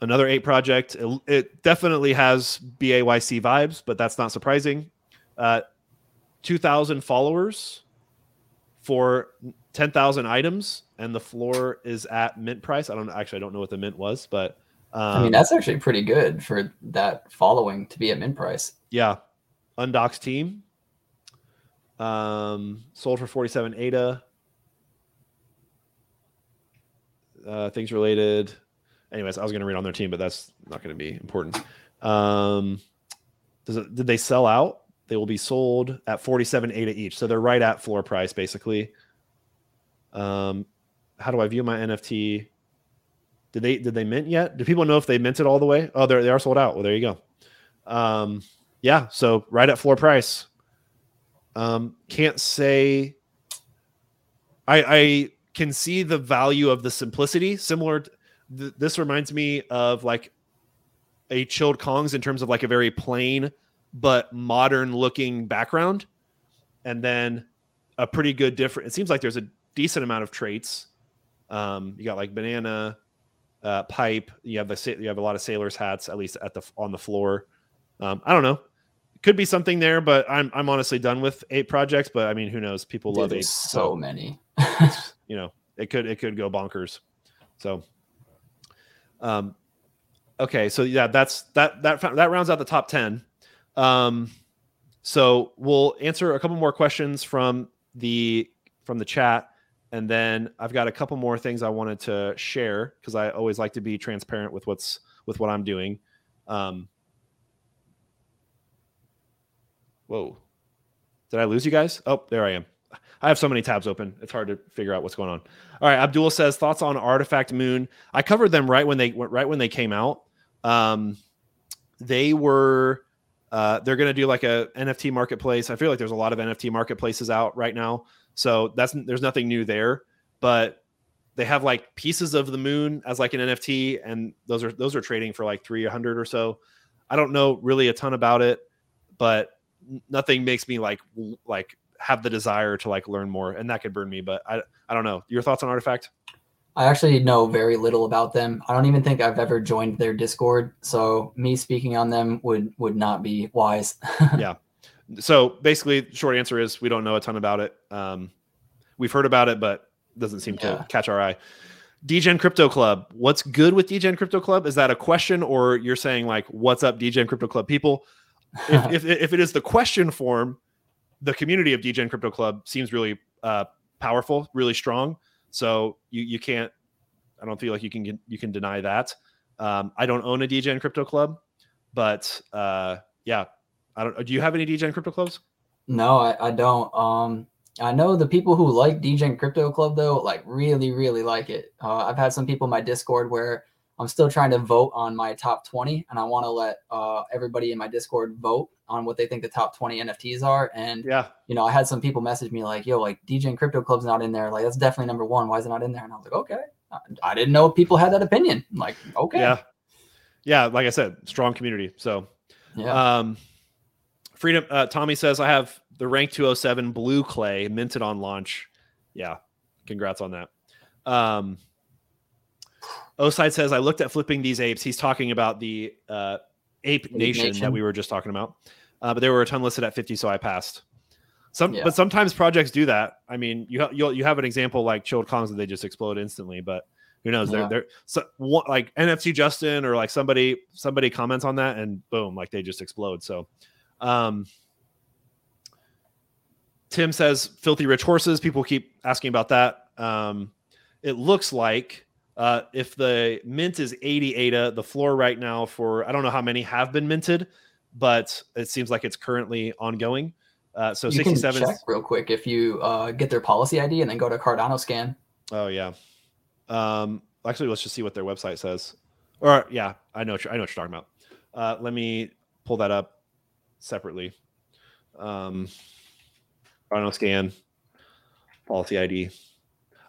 A: another ape project. It, it definitely has BAYC vibes, but that's not surprising. Uh, 2,000 followers for 10,000 items, and the floor is at mint price. I don't actually, I don't know what the mint was, but um,
B: I mean, that's actually pretty good for that following to be at mint price.
A: yeah, Undocs team. Um, sold for 47 ADA. Uh, things related. Anyways, I was going to read on their team, but that's not going to be important. Um, does it, did they sell out? They will be sold at 47 ADA each. So they're right at floor price, basically. Um, how do I view my NFT? Did they did they mint yet? Do people know if they minted all the way? Oh, they they are sold out. Well, there you go. Um, yeah, so right at floor price. Um, can't say. I I can see the value of the simplicity. Similar, t- th- this reminds me of like a chilled Kongs in terms of like a very plain but modern looking background, and then a pretty good different. It seems like there's a decent amount of traits. Um, you got like banana, uh, pipe. You have the sa- you have a lot of sailors hats at least at the on the floor. Um, I don't know. Could be something there, but I'm I'm honestly done with eight projects. But I mean, who knows? People
B: Dude,
A: love eight,
B: there's so many.
A: you know, it could it could go bonkers. So, um, okay, so yeah, that's that that that rounds out the top ten. Um, so we'll answer a couple more questions from the from the chat, and then I've got a couple more things I wanted to share because I always like to be transparent with what's with what I'm doing. Um, whoa, did I lose you guys? Oh, there I am. I have so many tabs open; it's hard to figure out what's going on. All right, Abdul says thoughts on Artifact Moon. I covered them right when they went right when they came out. Um, they were uh, they're going to do like a NFT marketplace. I feel like there's a lot of NFT marketplaces out right now, so that's there's nothing new there. But they have like pieces of the moon as like an NFT, and those are those are trading for like 300 or so. I don't know really a ton about it, but nothing makes me like like have the desire to like learn more, and that could burn me. But I I don't know. Your thoughts on Artifact?
B: I actually know very little about them. I don't even think I've ever joined their Discord, so me speaking on them would would not be wise.
A: yeah. So basically, short answer is we don't know a ton about it. Um, we've heard about it, but doesn't seem yeah. to catch our eye. DGen Crypto Club. What's good with DGen Crypto Club? Is that a question, or you're saying like, "What's up, DGen Crypto Club people"? if, if, if it is the question form, the community of DGen Crypto Club seems really uh, powerful, really strong. So you you can't. I don't feel like you can you can deny that. Um, I don't own a DGen Crypto Club, but uh, yeah, I don't. Do you have any DGen Crypto clubs?
B: No, I, I don't. Um, I know the people who like DGen Crypto Club though, like really, really like it. Uh, I've had some people in my Discord where I'm still trying to vote on my top 20, and I want to let uh, everybody in my Discord vote on what they think the top 20 NFTs are. And
A: yeah,
B: you know, I had some people message me like, "Yo, like DGen Crypto Club's not in there. Like that's definitely number one. Why is it not in there?" And I was like, "Okay, I didn't know people had that opinion." I'm like, okay,
A: yeah, yeah. Like I said, strong community. So, yeah. Um, Freedom. Uh, Tommy says I have the rank 207 blue clay minted on launch. Yeah, congrats on that. Um, Oside says, I looked at flipping these apes. He's talking about the uh, ape, nation, nation, that we were just talking about. Uh, but there were a ton listed at 50, so I passed. Some, yeah. but sometimes projects do that. I mean, you ha- you you have an example like chilled Kongs that they just explode instantly, but who knows? Yeah. They're they're so, one, like NFT Justin or like somebody somebody comments on that and boom, like they just explode. So, um, Tim says filthy rich horses. People keep asking about that. Um, it looks like uh, if the mint is 80 ADA, the floor right now for I don't know how many have been minted, but it seems like it's currently ongoing. Uh, so you 67
B: can check real quick if you uh, get their policy ID and then go to Cardano scan.
A: Oh yeah. Um, actually, let's just see what their website says. Or yeah, I know I know what you're talking about. Uh, let me pull that up separately. Um, Cardano scan policy ID.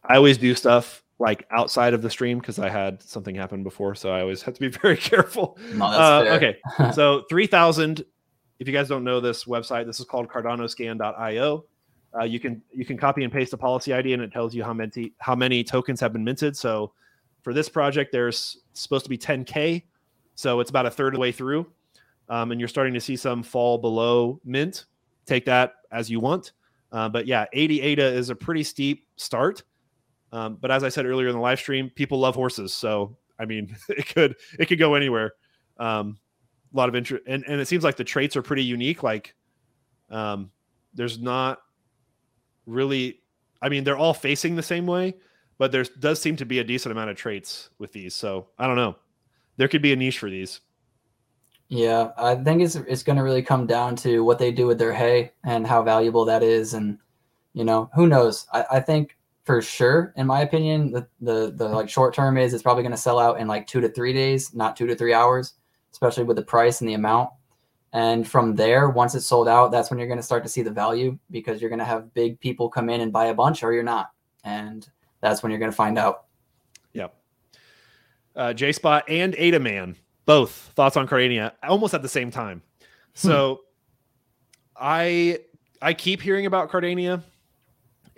A: I always do stuff like outside of the stream because I had something happen before, so I always have to be very careful.
B: No, uh,
A: okay, so three thousand. If you guys don't know this website, this is called CardanoScan.io. Uh, you can you can copy and paste a policy ID, and it tells you how many how many tokens have been minted. So for this project, there's supposed to be 10k, so it's about a third of the way through, um, and you're starting to see some fall below mint. Take that as you want, uh, but yeah, 80 ADA is a pretty steep start. Um, but as I said earlier in the live stream, people love horses, so I mean, it could it could go anywhere. Um, a lot of interest, and and it seems like the traits are pretty unique. Like, um, there's not really, I mean, they're all facing the same way, but there does seem to be a decent amount of traits with these. So I don't know. There could be a niche for these.
B: Yeah, I think it's it's going to really come down to what they do with their hay and how valuable that is, and you know, who knows? I, I think for sure, in my opinion, the the, the like short term is it's probably going to sell out in like two to three days, not two to three hours, especially with the price and the amount. And from there, once it's sold out, that's when you're going to start to see the value because you're going to have big people come in and buy a bunch, or you're not, and that's when you're going to find out.
A: Yep. Uh, J Spot and Ada Man, both thoughts on Cardania almost at the same time. So, hmm. I I keep hearing about Cardania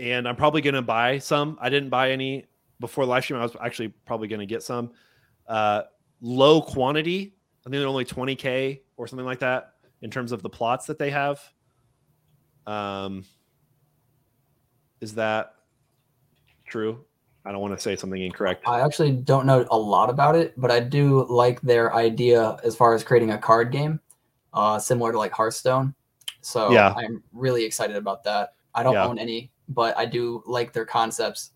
A: and I'm probably going to buy some. I didn't buy any before live stream. I was actually probably going to get some. Uh, low quantity. I think they're only 20k or something like that in terms of the plots that they have. Um, is that true? I don't want to say something incorrect.
B: I actually don't know a lot about it, but I do like their idea as far as creating a card game, uh, similar to like Hearthstone. So
A: yeah.
B: I'm really excited about that. I don't yeah. own any but I do like their concepts.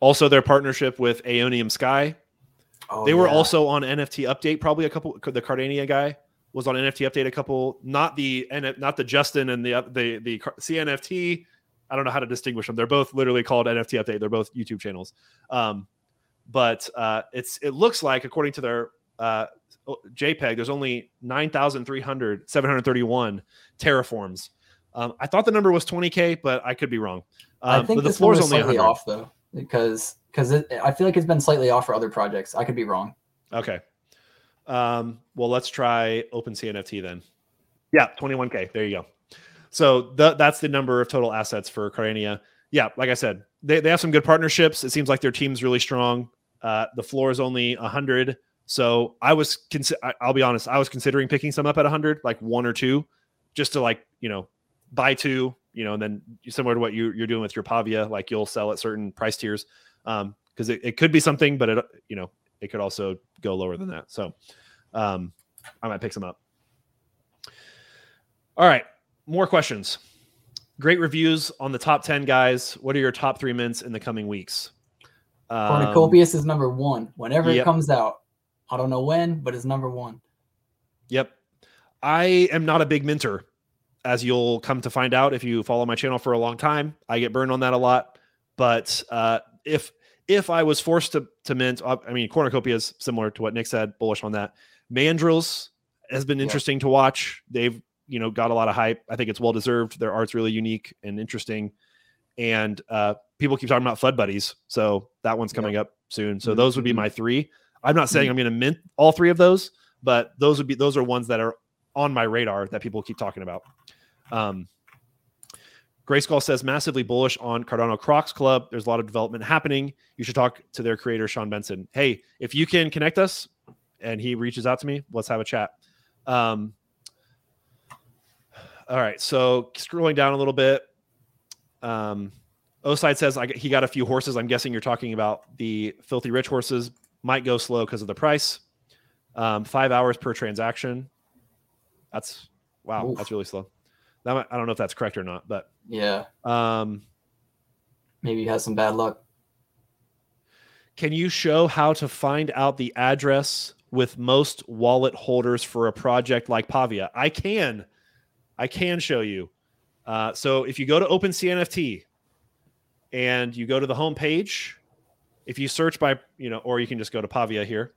A: Also, their partnership with Aeonium Sky.
B: Oh,
A: they were
B: yeah.
A: also on NFT Update, probably a couple. The Cardania guy was on NFT Update a couple. Not the not the Justin and the the the CNFT. I don't know how to distinguish them. They're both literally called NFT Update. They're both YouTube channels. Um, but uh, it's it looks like according to their uh, JPEG, there's only 9,300, 731 terraforms. Um, I thought the number was 20k, but I could be wrong. Um,
B: I think
A: the floor is only
B: slightly
A: 100.
B: off though, because because I feel like it's been slightly off for other projects. I could be wrong.
A: Okay. Um, well, let's try OpenCNFT then. Yeah, 21K. There you go. So th- that's the number of total assets for Cardania. Yeah, like I said, they, they have some good partnerships. It seems like their team's really strong. Uh, the floor is only 100. So I was, consi- I- I'll be honest, I was considering picking some up at 100, like one or two, just to like, you know, buy two, you know, and then similar to what you, you're doing with your Pavia, like you'll sell at certain price tiers. Um, because it, it could be something, but it, you know, it could also go lower than that. So um, I might pick some up. All right, more questions. Great reviews on the top 10 guys. What are your top three mints in the coming weeks? Um,
B: Cornucopias is number one. Whenever
A: yep.
B: it comes out, I don't know when, but it's number one.
A: Yep. I am not a big minter, as you'll come to find out if you follow my channel for a long time. I get burned on that a lot. But uh, if if I was forced to to mint, uh, I mean, cornucopia is similar to what Nick said, bullish on that. Mandrillz has been
B: Yeah.
A: interesting to watch. They've you know got a lot of hype. I think it's well deserved. Their art's really unique and interesting, and uh, people keep talking about Flood Buddies, so that one's coming up soon. So those would be
B: Mhm.
A: my three. I'm not saying I'm going to mint all three of those, but those would be those are ones that are on my radar that people keep talking about. Um, Grayskull says massively bullish on Cardano Crocs Club. There's a lot of development happening. You should talk to their creator, Sean Benson. Hey, if you can connect us and he reaches out to me, let's have a chat. Um, all right. So scrolling down a little bit. Um, Oside says he got a few horses. I'm guessing you're talking about the filthy rich horses. Might go slow because of the price. Um, five hours per transaction. That's wow.
B: Oof.
A: That's really slow. That might, I don't know if that's correct or not, but
B: Yeah,
A: um,
B: maybe you had some bad luck.
A: can you show how to find out the address with most wallet holders for a project like Pavia? I can. I can show you. Uh, so if you go to OpenCNFT and you go to the home page, if you search by, you know, or you can just go to Pavia here.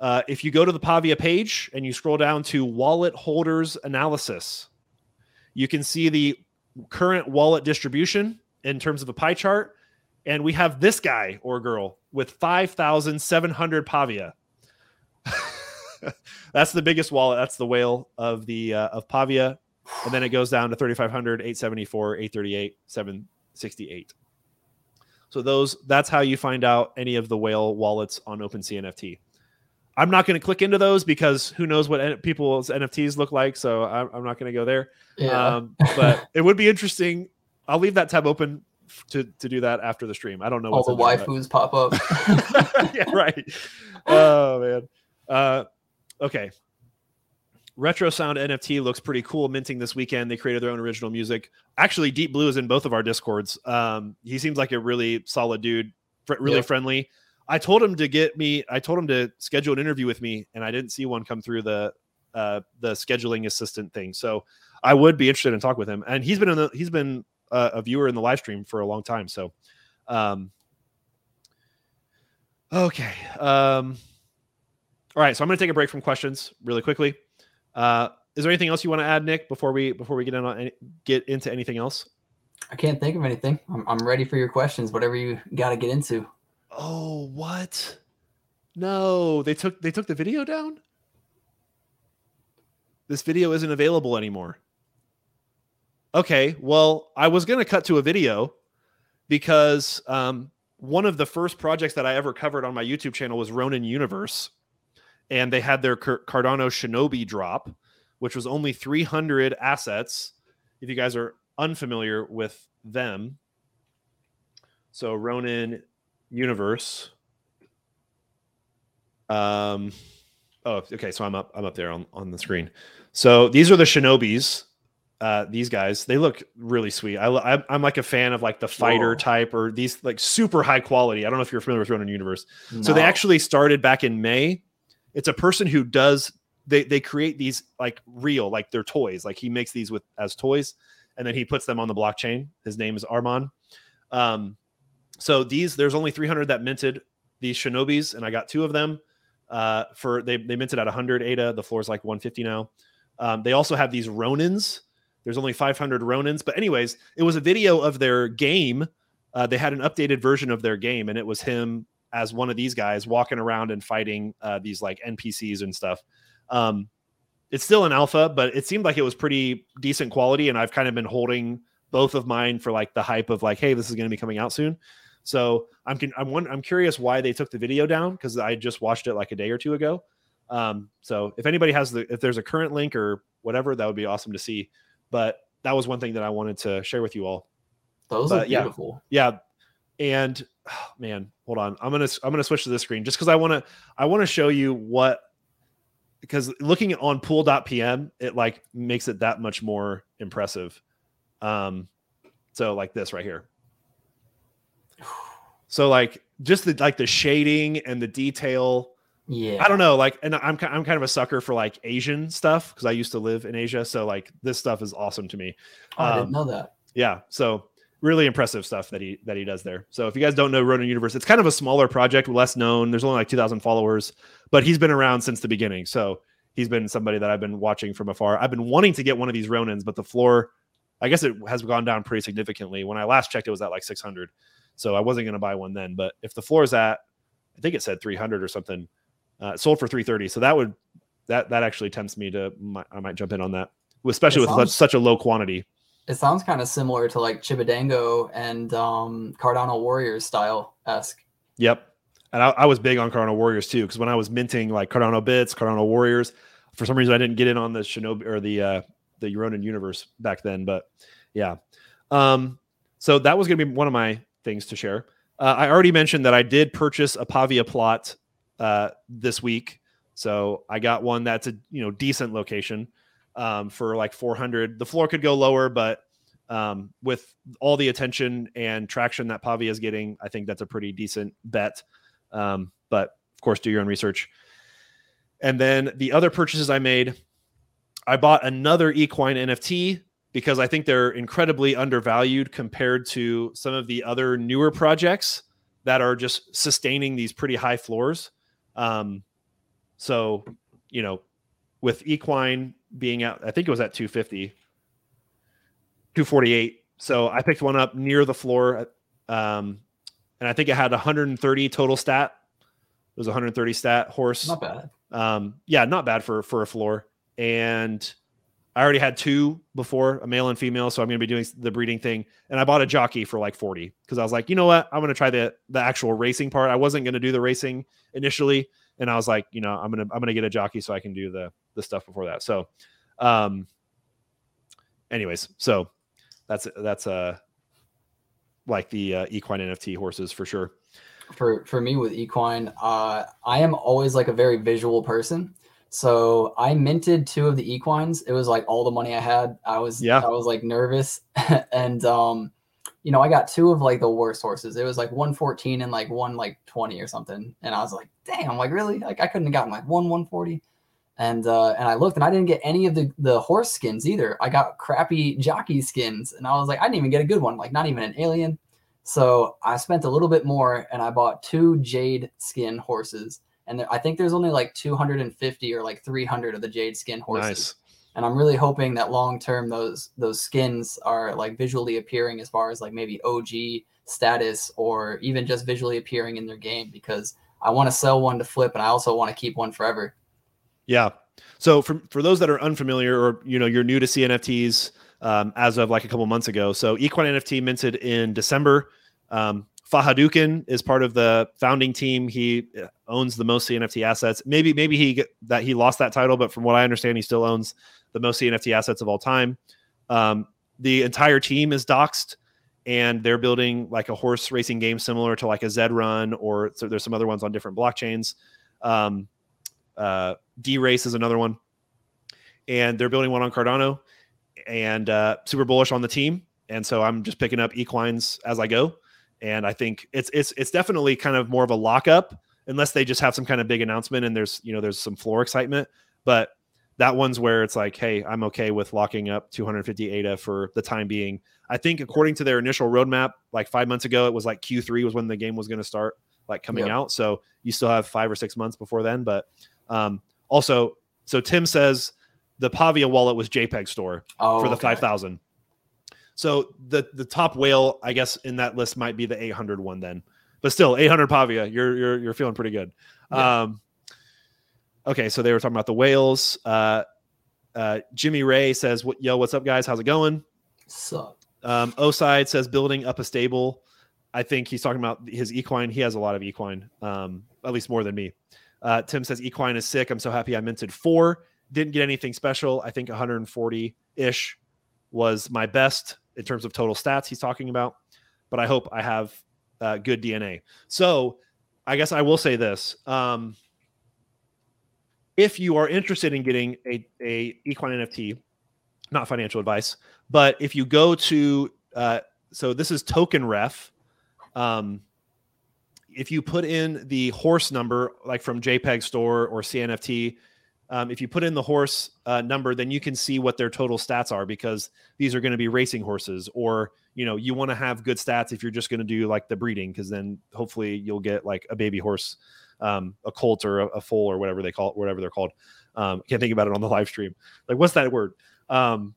A: Uh, if you go to the Pavia page and you scroll down to wallet holders analysis, you can see the current wallet distribution in terms of a pie chart. And we have this guy or girl with 5,700 Pavia. That's the biggest wallet. That's the whale of the uh, of Pavia. And then it goes down to 3,500, 874, 838, 768. So those that's how you find out any of the whale wallets on OpenCNFT. I'm not going to click into those because who knows what people's NFTs look like. So I'm, I'm not going to go there.
B: Yeah,
A: Um, but it would be interesting. I'll leave that tab open to to do that after the stream. I don't know
B: all the waifus pop up.
A: yeah, right. Oh man. Uh, okay. Retro Sound NFT looks pretty cool. Minting this weekend, they created their own original music. Actually, Deep Blue is in both of our discords. Um, he seems like a really solid dude, fr- really
B: Yeah.
A: friendly. I told him to get me. I told him to schedule an interview with me, and I didn't see one come through the uh, the scheduling assistant thing. So I would be interested in talk with him. And he's been in the he's been a viewer in the live stream for a long time. So, um, okay. Um, all right. So I'm going to take a break from questions really quickly. Uh, is there anything else you want to add, Nick, before we before we get in on any, get into anything else?
B: I can't think of anything. I'm, I'm ready for your questions. Whatever you got to get into.
A: Oh, what? No, they took they took the video down. This video isn't available anymore. Okay, well, I was to cut to a video because um, one of the first projects that I ever covered on my YouTube channel was Ronin Universe, and they had their Cardano Shinobi drop, which was only 300 assets. If you guys are unfamiliar with them, so Ronin Universe. Um, oh, okay. So I'm up. I'm up there on on the screen. So these are the Shinobis. uh, these guys. They look really sweet. I, I I'm like a fan of like the fighter
B: Whoa.
A: type or these like super high quality. I don't know if you're familiar with Ronin Universe. So they actually started back in May. It's a person who does they they create these like real like they're toys. Like he makes these with as toys and then he puts them on the blockchain. His name is Armand. Um so these there's only 300 that minted these shinobis and I got two of them uh for they they minted at 100 ADA. The floor is like 150 now. Um, they also have these Ronins. There's only 500 Ronins, but anyways, it was a video of their game. Uh, they had an updated version of their game, and it was him as one of these guys walking around and fighting uh, these like NPCs and stuff. Um, it's still an alpha, but it seemed like it was pretty decent quality, and I've kind of been holding both of mine for like the hype of like, hey, this is going to be coming out soon. So I'm I'm one- I'm curious why they took the video down because I just watched it like a day or two ago. Um, so if anybody has the if there's a current link or whatever, that would be awesome to see. But that was one thing that I wanted to share with you all.
B: Those
A: but
B: are
A: yeah.
B: beautiful.
A: Yeah, and oh, man, hold on. I'm gonna I'm gonna switch to this screen just because I want to I want to show you what because looking on pool.pm it like makes it that much more impressive. Um, so like this right here. So like just the like the shading and the detail.
B: Yeah.
A: I don't know, like, and I'm I'm kind of a sucker for like Asian stuff because I used to live in Asia, so like this stuff is awesome to me.
B: Oh, I
A: um,
B: didn't know that.
A: Yeah, so really impressive stuff that he that he does there. So if you guys don't know Ronin Universe, it's kind of a smaller project, less known. There's only like 2,000 followers, but he's been around since the beginning. So he's been somebody that I've been watching from afar. I've been wanting to get one of these Ronins, but the floor, I guess it has gone down pretty significantly. When I last checked, it was at like 600. So I wasn't going to buy one then. But if the floor is at, I think it said 300 or something, uh, it sold for 330. So that would that that actually tempts me to mi- I might jump in on that, especially
B: It
A: with
B: sounds-
A: such, a low quantity.
B: It sounds kind of similar to like Chibidango and um, Cardano Warriors style esque.
A: Yep. And I, I was big on Cardano Warriors too, because when I was minting like Cardano Bits, Cardano Warriors, for some reason I didn't get in on the Shinobi or the uh the Ronin universe back then. But yeah. Um, so that was gonna be one of my things to share. Uh, I already mentioned that I did purchase a Pavia plot uh this week. So I got one that's a you know decent location um for like 400. The floor could go lower, but um, with all the attention and traction that Pavia is getting, I think that's a pretty decent bet. Um, but of course, do your own research. And then the other purchases I made, I bought another equine NFT because I think they're incredibly undervalued compared to some of the other newer projects that are just sustaining these pretty high floors. Um, so, you know, with equine being out, I think it was at 250, 248. So I picked one up near the floor. Um, and I think it had 130 total stat. It was 130 stat horse.
B: Not bad.
A: Um, yeah, not bad for for a floor. And I already had two before, a male and female, so I'm going to be doing the breeding thing. And I bought a jockey for like 40 because I was like, you know what, I'm going to try the the actual racing part. I wasn't going to do the racing initially, and I was like, you know, I'm gonna I'm gonna get a jockey so I can do the the stuff before that. So, um, anyways, so that's that's uh like the uh, equine NFT horses for sure.
B: for for me with equine uh i am always like a very visual person so i minted two of the equines. It was like all the money i had. I was
A: Yeah.
B: i was like nervous. And um you know i got two of like the worst horses. It was like 114 and like one like 20 or something. And i was like damn like really? Like i couldn't have gotten like one 140 and uh and i looked and i didn't get any of the the horse skins either. I got crappy jockey skins. And i was like i didn't even get a good one like not even an alien. So I spent a little bit more and I bought two jade skin horses. And there, I think there's only like 250 or like 300 of the jade skin horses.
A: Nice.
B: And I'm really hoping that long term those those skins are like visually appearing as far as like maybe OG status or even just visually appearing in their game because I want to sell one to flip and I also want to keep one forever.
A: Yeah. So for for those that are unfamiliar or you know you're new to CNFTs um, as of like a couple months ago, so Equine NFT minted in December. Um, Fahadukin is part of the founding team. He uh, owns the most CNFT assets. Maybe maybe he that he lost that title, but from what I understand, he still owns the most CNFT assets of all time. Um, the entire team is doxed, and they're building like a horse racing game similar to like a Zed Run, or so there's some other ones on different blockchains. Um, uh, DeRace is another one, and they're building one on Cardano. and uh, super bullish on the team. And so I'm just picking up equines as I go. And I think it's it's it's definitely kind of more of a lockup unless they just have some kind of big announcement and there's you know there's some floor excitement. But that one's where it's like, hey, I'm okay with locking up 250 ADA for the time being. I think according to their initial roadmap, like five months ago, it was like Q3 was when the game was going to start, like coming yep. out. So you still have five or six months before then. But um, also, so Tim says the Pavia wallet was JPEG store oh, for the okay. 5000. So the the top whale, I guess, in that list might be the 800 one then. But still, 800 Pavia, you're you're you're feeling pretty good. Yeah. Um, okay, so they were talking about the whales. Uh, uh, Jimmy Ray says, "Yo, what's up, guys? How's it going?"
B: Sup.
A: Um, Oside says building up a stable. I think he's talking about his equine. He has a lot of equine, um, at least more than me. Uh, Tim says equine is sick. I'm so happy I minted four. Didn't get anything special. I think 140 ish was my best in terms of total stats he's talking about. But I hope I have uh, good DNA. So I guess I will say this. Um, if you are interested in getting a, a equine NFT, not financial advice, but if you go to uh, so this is token ref. Um, if you put in the horse number, like from JPEG Store or CNFT, um, if you put in the horse uh, number, then you can see what their total stats are because these are going to be racing horses. Or you know, you want to have good stats if you're just going to do like the breeding, because then hopefully you'll get like a baby horse, um, a colt or a, a, foal or whatever they call it, whatever they're called. Um, can't think about it on the live stream. Like, what's that word? Um,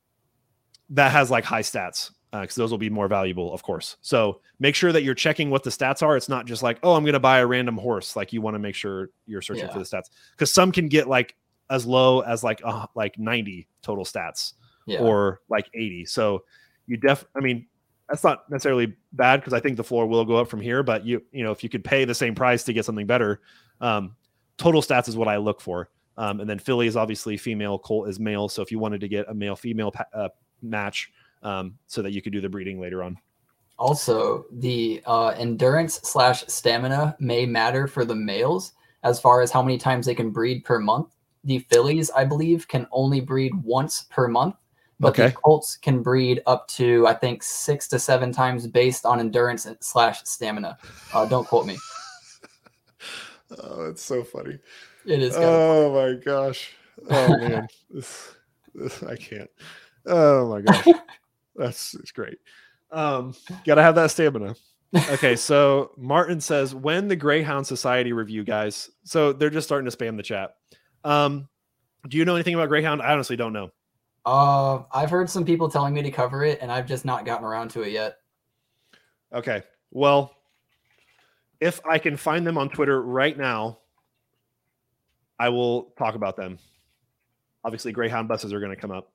A: that has like high stats because uh, those will be more valuable, of course. So make sure that you're checking what the stats are. It's not just like, oh, I'm going to buy a random horse. Like you want to make sure you're searching yeah. for the stats because some can get like as low as like uh, like 90 total stats yeah. or like 80. So you def, I mean, that's not necessarily bad because I think the floor will go up from here. But you, you know, if you could pay the same price to get something better, um, total stats is what I look for. Um, and then filly is obviously female, colt is male. So if you wanted to get a male female pa- uh, match um, so that you could do the breeding later on.
B: Also, the uh, endurance slash stamina may matter for the males as far as how many times they can breed per month. The fillies, I believe, can only breed once per month, but okay. the colts can breed up to I think six to seven times based on endurance slash stamina. Uh, don't quote me.
A: oh, it's so funny.
B: It is.
A: Oh my gosh. Oh man, this, this I can't. Oh my gosh. That's it's great. Um, gotta have that stamina. Okay, so Martin says when the Greyhound Society review, guys. So they're just starting to spam the chat. Um, do you know anything about Greyhound? I honestly don't know.
B: Uh, I've heard some people telling me to cover it, and I've just not gotten around to it yet.
A: Okay, well, if I can find them on Twitter right now, I will talk about them. Obviously, Greyhound buses are going to come up.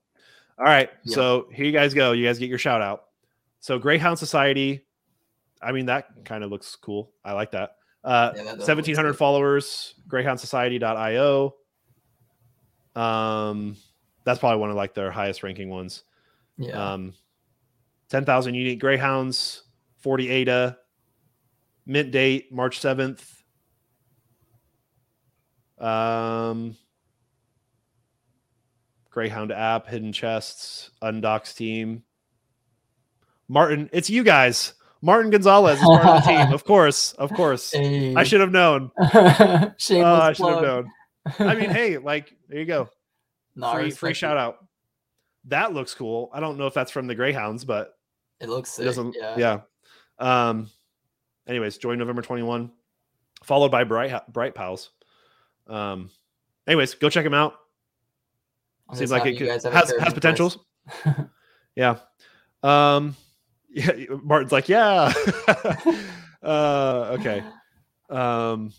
A: All right. So here you guys go. You guys get your shout out. So Greyhound Society. I mean, that kind of looks cool. I like that. Uh, yeah, that 1700 followers, greyhoundsociety.io. Um, that's probably one of like their highest ranking ones.
B: Yeah.
A: Um, 10,000 unique greyhounds, 40 ADA, mint date March 7th. Um, Greyhound app, hidden chests, Undocs team. Martin, it's you guys. Martin Gonzalez is part of the team. Of course, of course. Hey. I should have known. oh, I should have known. I mean, hey, like there you go. No, free free shout out. That looks cool. I don't know if that's from the Greyhounds, but
B: it looks sick. It doesn't.
A: Yeah. yeah. Um. Anyways, join November twenty one, followed by Bright Bright Pals. Um. Anyways, go check them out. Seems like it could, has has potentials. yeah. Um. Yeah. Martin's like, yeah. uh. Okay. Um.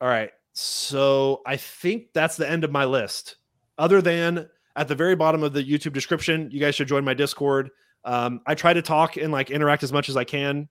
A: All right. So I think that's the end of my list. Other than at the very bottom of the YouTube description, you guys should join my Discord. Um, I try to talk and like interact as much as I can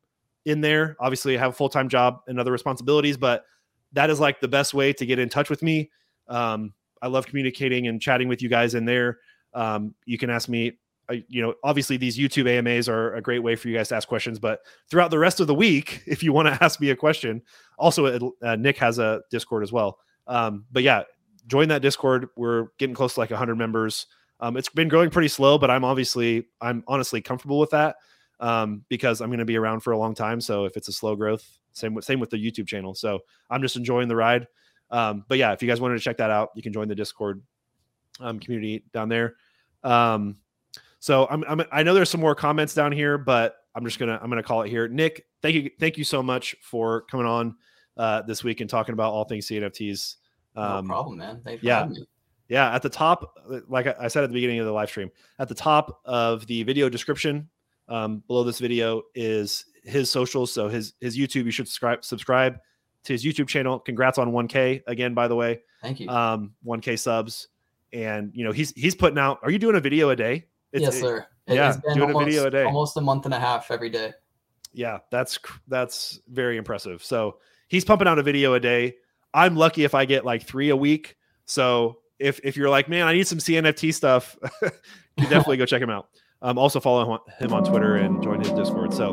A: in there. Obviously, I have a full time job and other responsibilities, but that is like the best way to get in touch with me. Um, I love communicating and chatting with you guys in there. Um, you can ask me, uh, you know, obviously these YouTube AMAs are a great way for you guys to ask questions, but throughout the rest of the week, if you want to ask me a question, also uh, Nick has a Discord as well. Um, but yeah, join that Discord. We're getting close to like 100 members. Um, it's been growing pretty slow, but I'm obviously I'm honestly comfortable with that um, because I'm going to be around for a long time. So if it's a slow growth, same with same with the YouTube channel. So I'm just enjoying the ride. Um, but yeah, if you guys wanted to check that out, you can join the Discord um, community down there. Um, so I'm, I'm I know there's some more comments down here, but I'm just gonna I'm gonna call it here. Nick, thank you thank you so much for coming on uh, this week and talking about all things CNFTs.
B: Um, no problem, man. Thanks
A: yeah. Yeah, at the top, like I said at the beginning of the live stream, at the top of the video description um, below this video is his socials. So his his YouTube, you should subscribe subscribe to his YouTube channel. Congrats on 1K again, by the way.
B: Thank you.
A: Um, 1K subs, and you know he's he's putting out. Are you doing a video a day?
B: It's, yes, sir.
A: It, yeah, doing
B: almost,
A: a video a day,
B: almost a month and a half every day.
A: Yeah, that's that's very impressive. So he's pumping out a video a day. I'm lucky if I get like three a week. So if if you're like, man, I need some CNFT stuff, you definitely go check him out. Um, also follow him on Twitter and join his Discord. So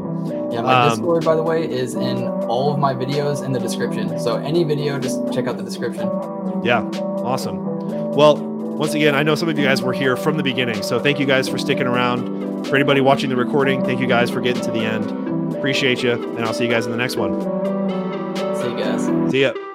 B: yeah, my um, Discord, by the way, is in all of my videos in the description. So any video, just check out the description.
A: Yeah, awesome. Well, once again, I know some of you guys were here from the beginning, so thank you guys for sticking around. For anybody watching the recording, thank you guys for getting to the end. Appreciate you, and I'll see you guys in the next one.
B: See you guys.
A: See ya.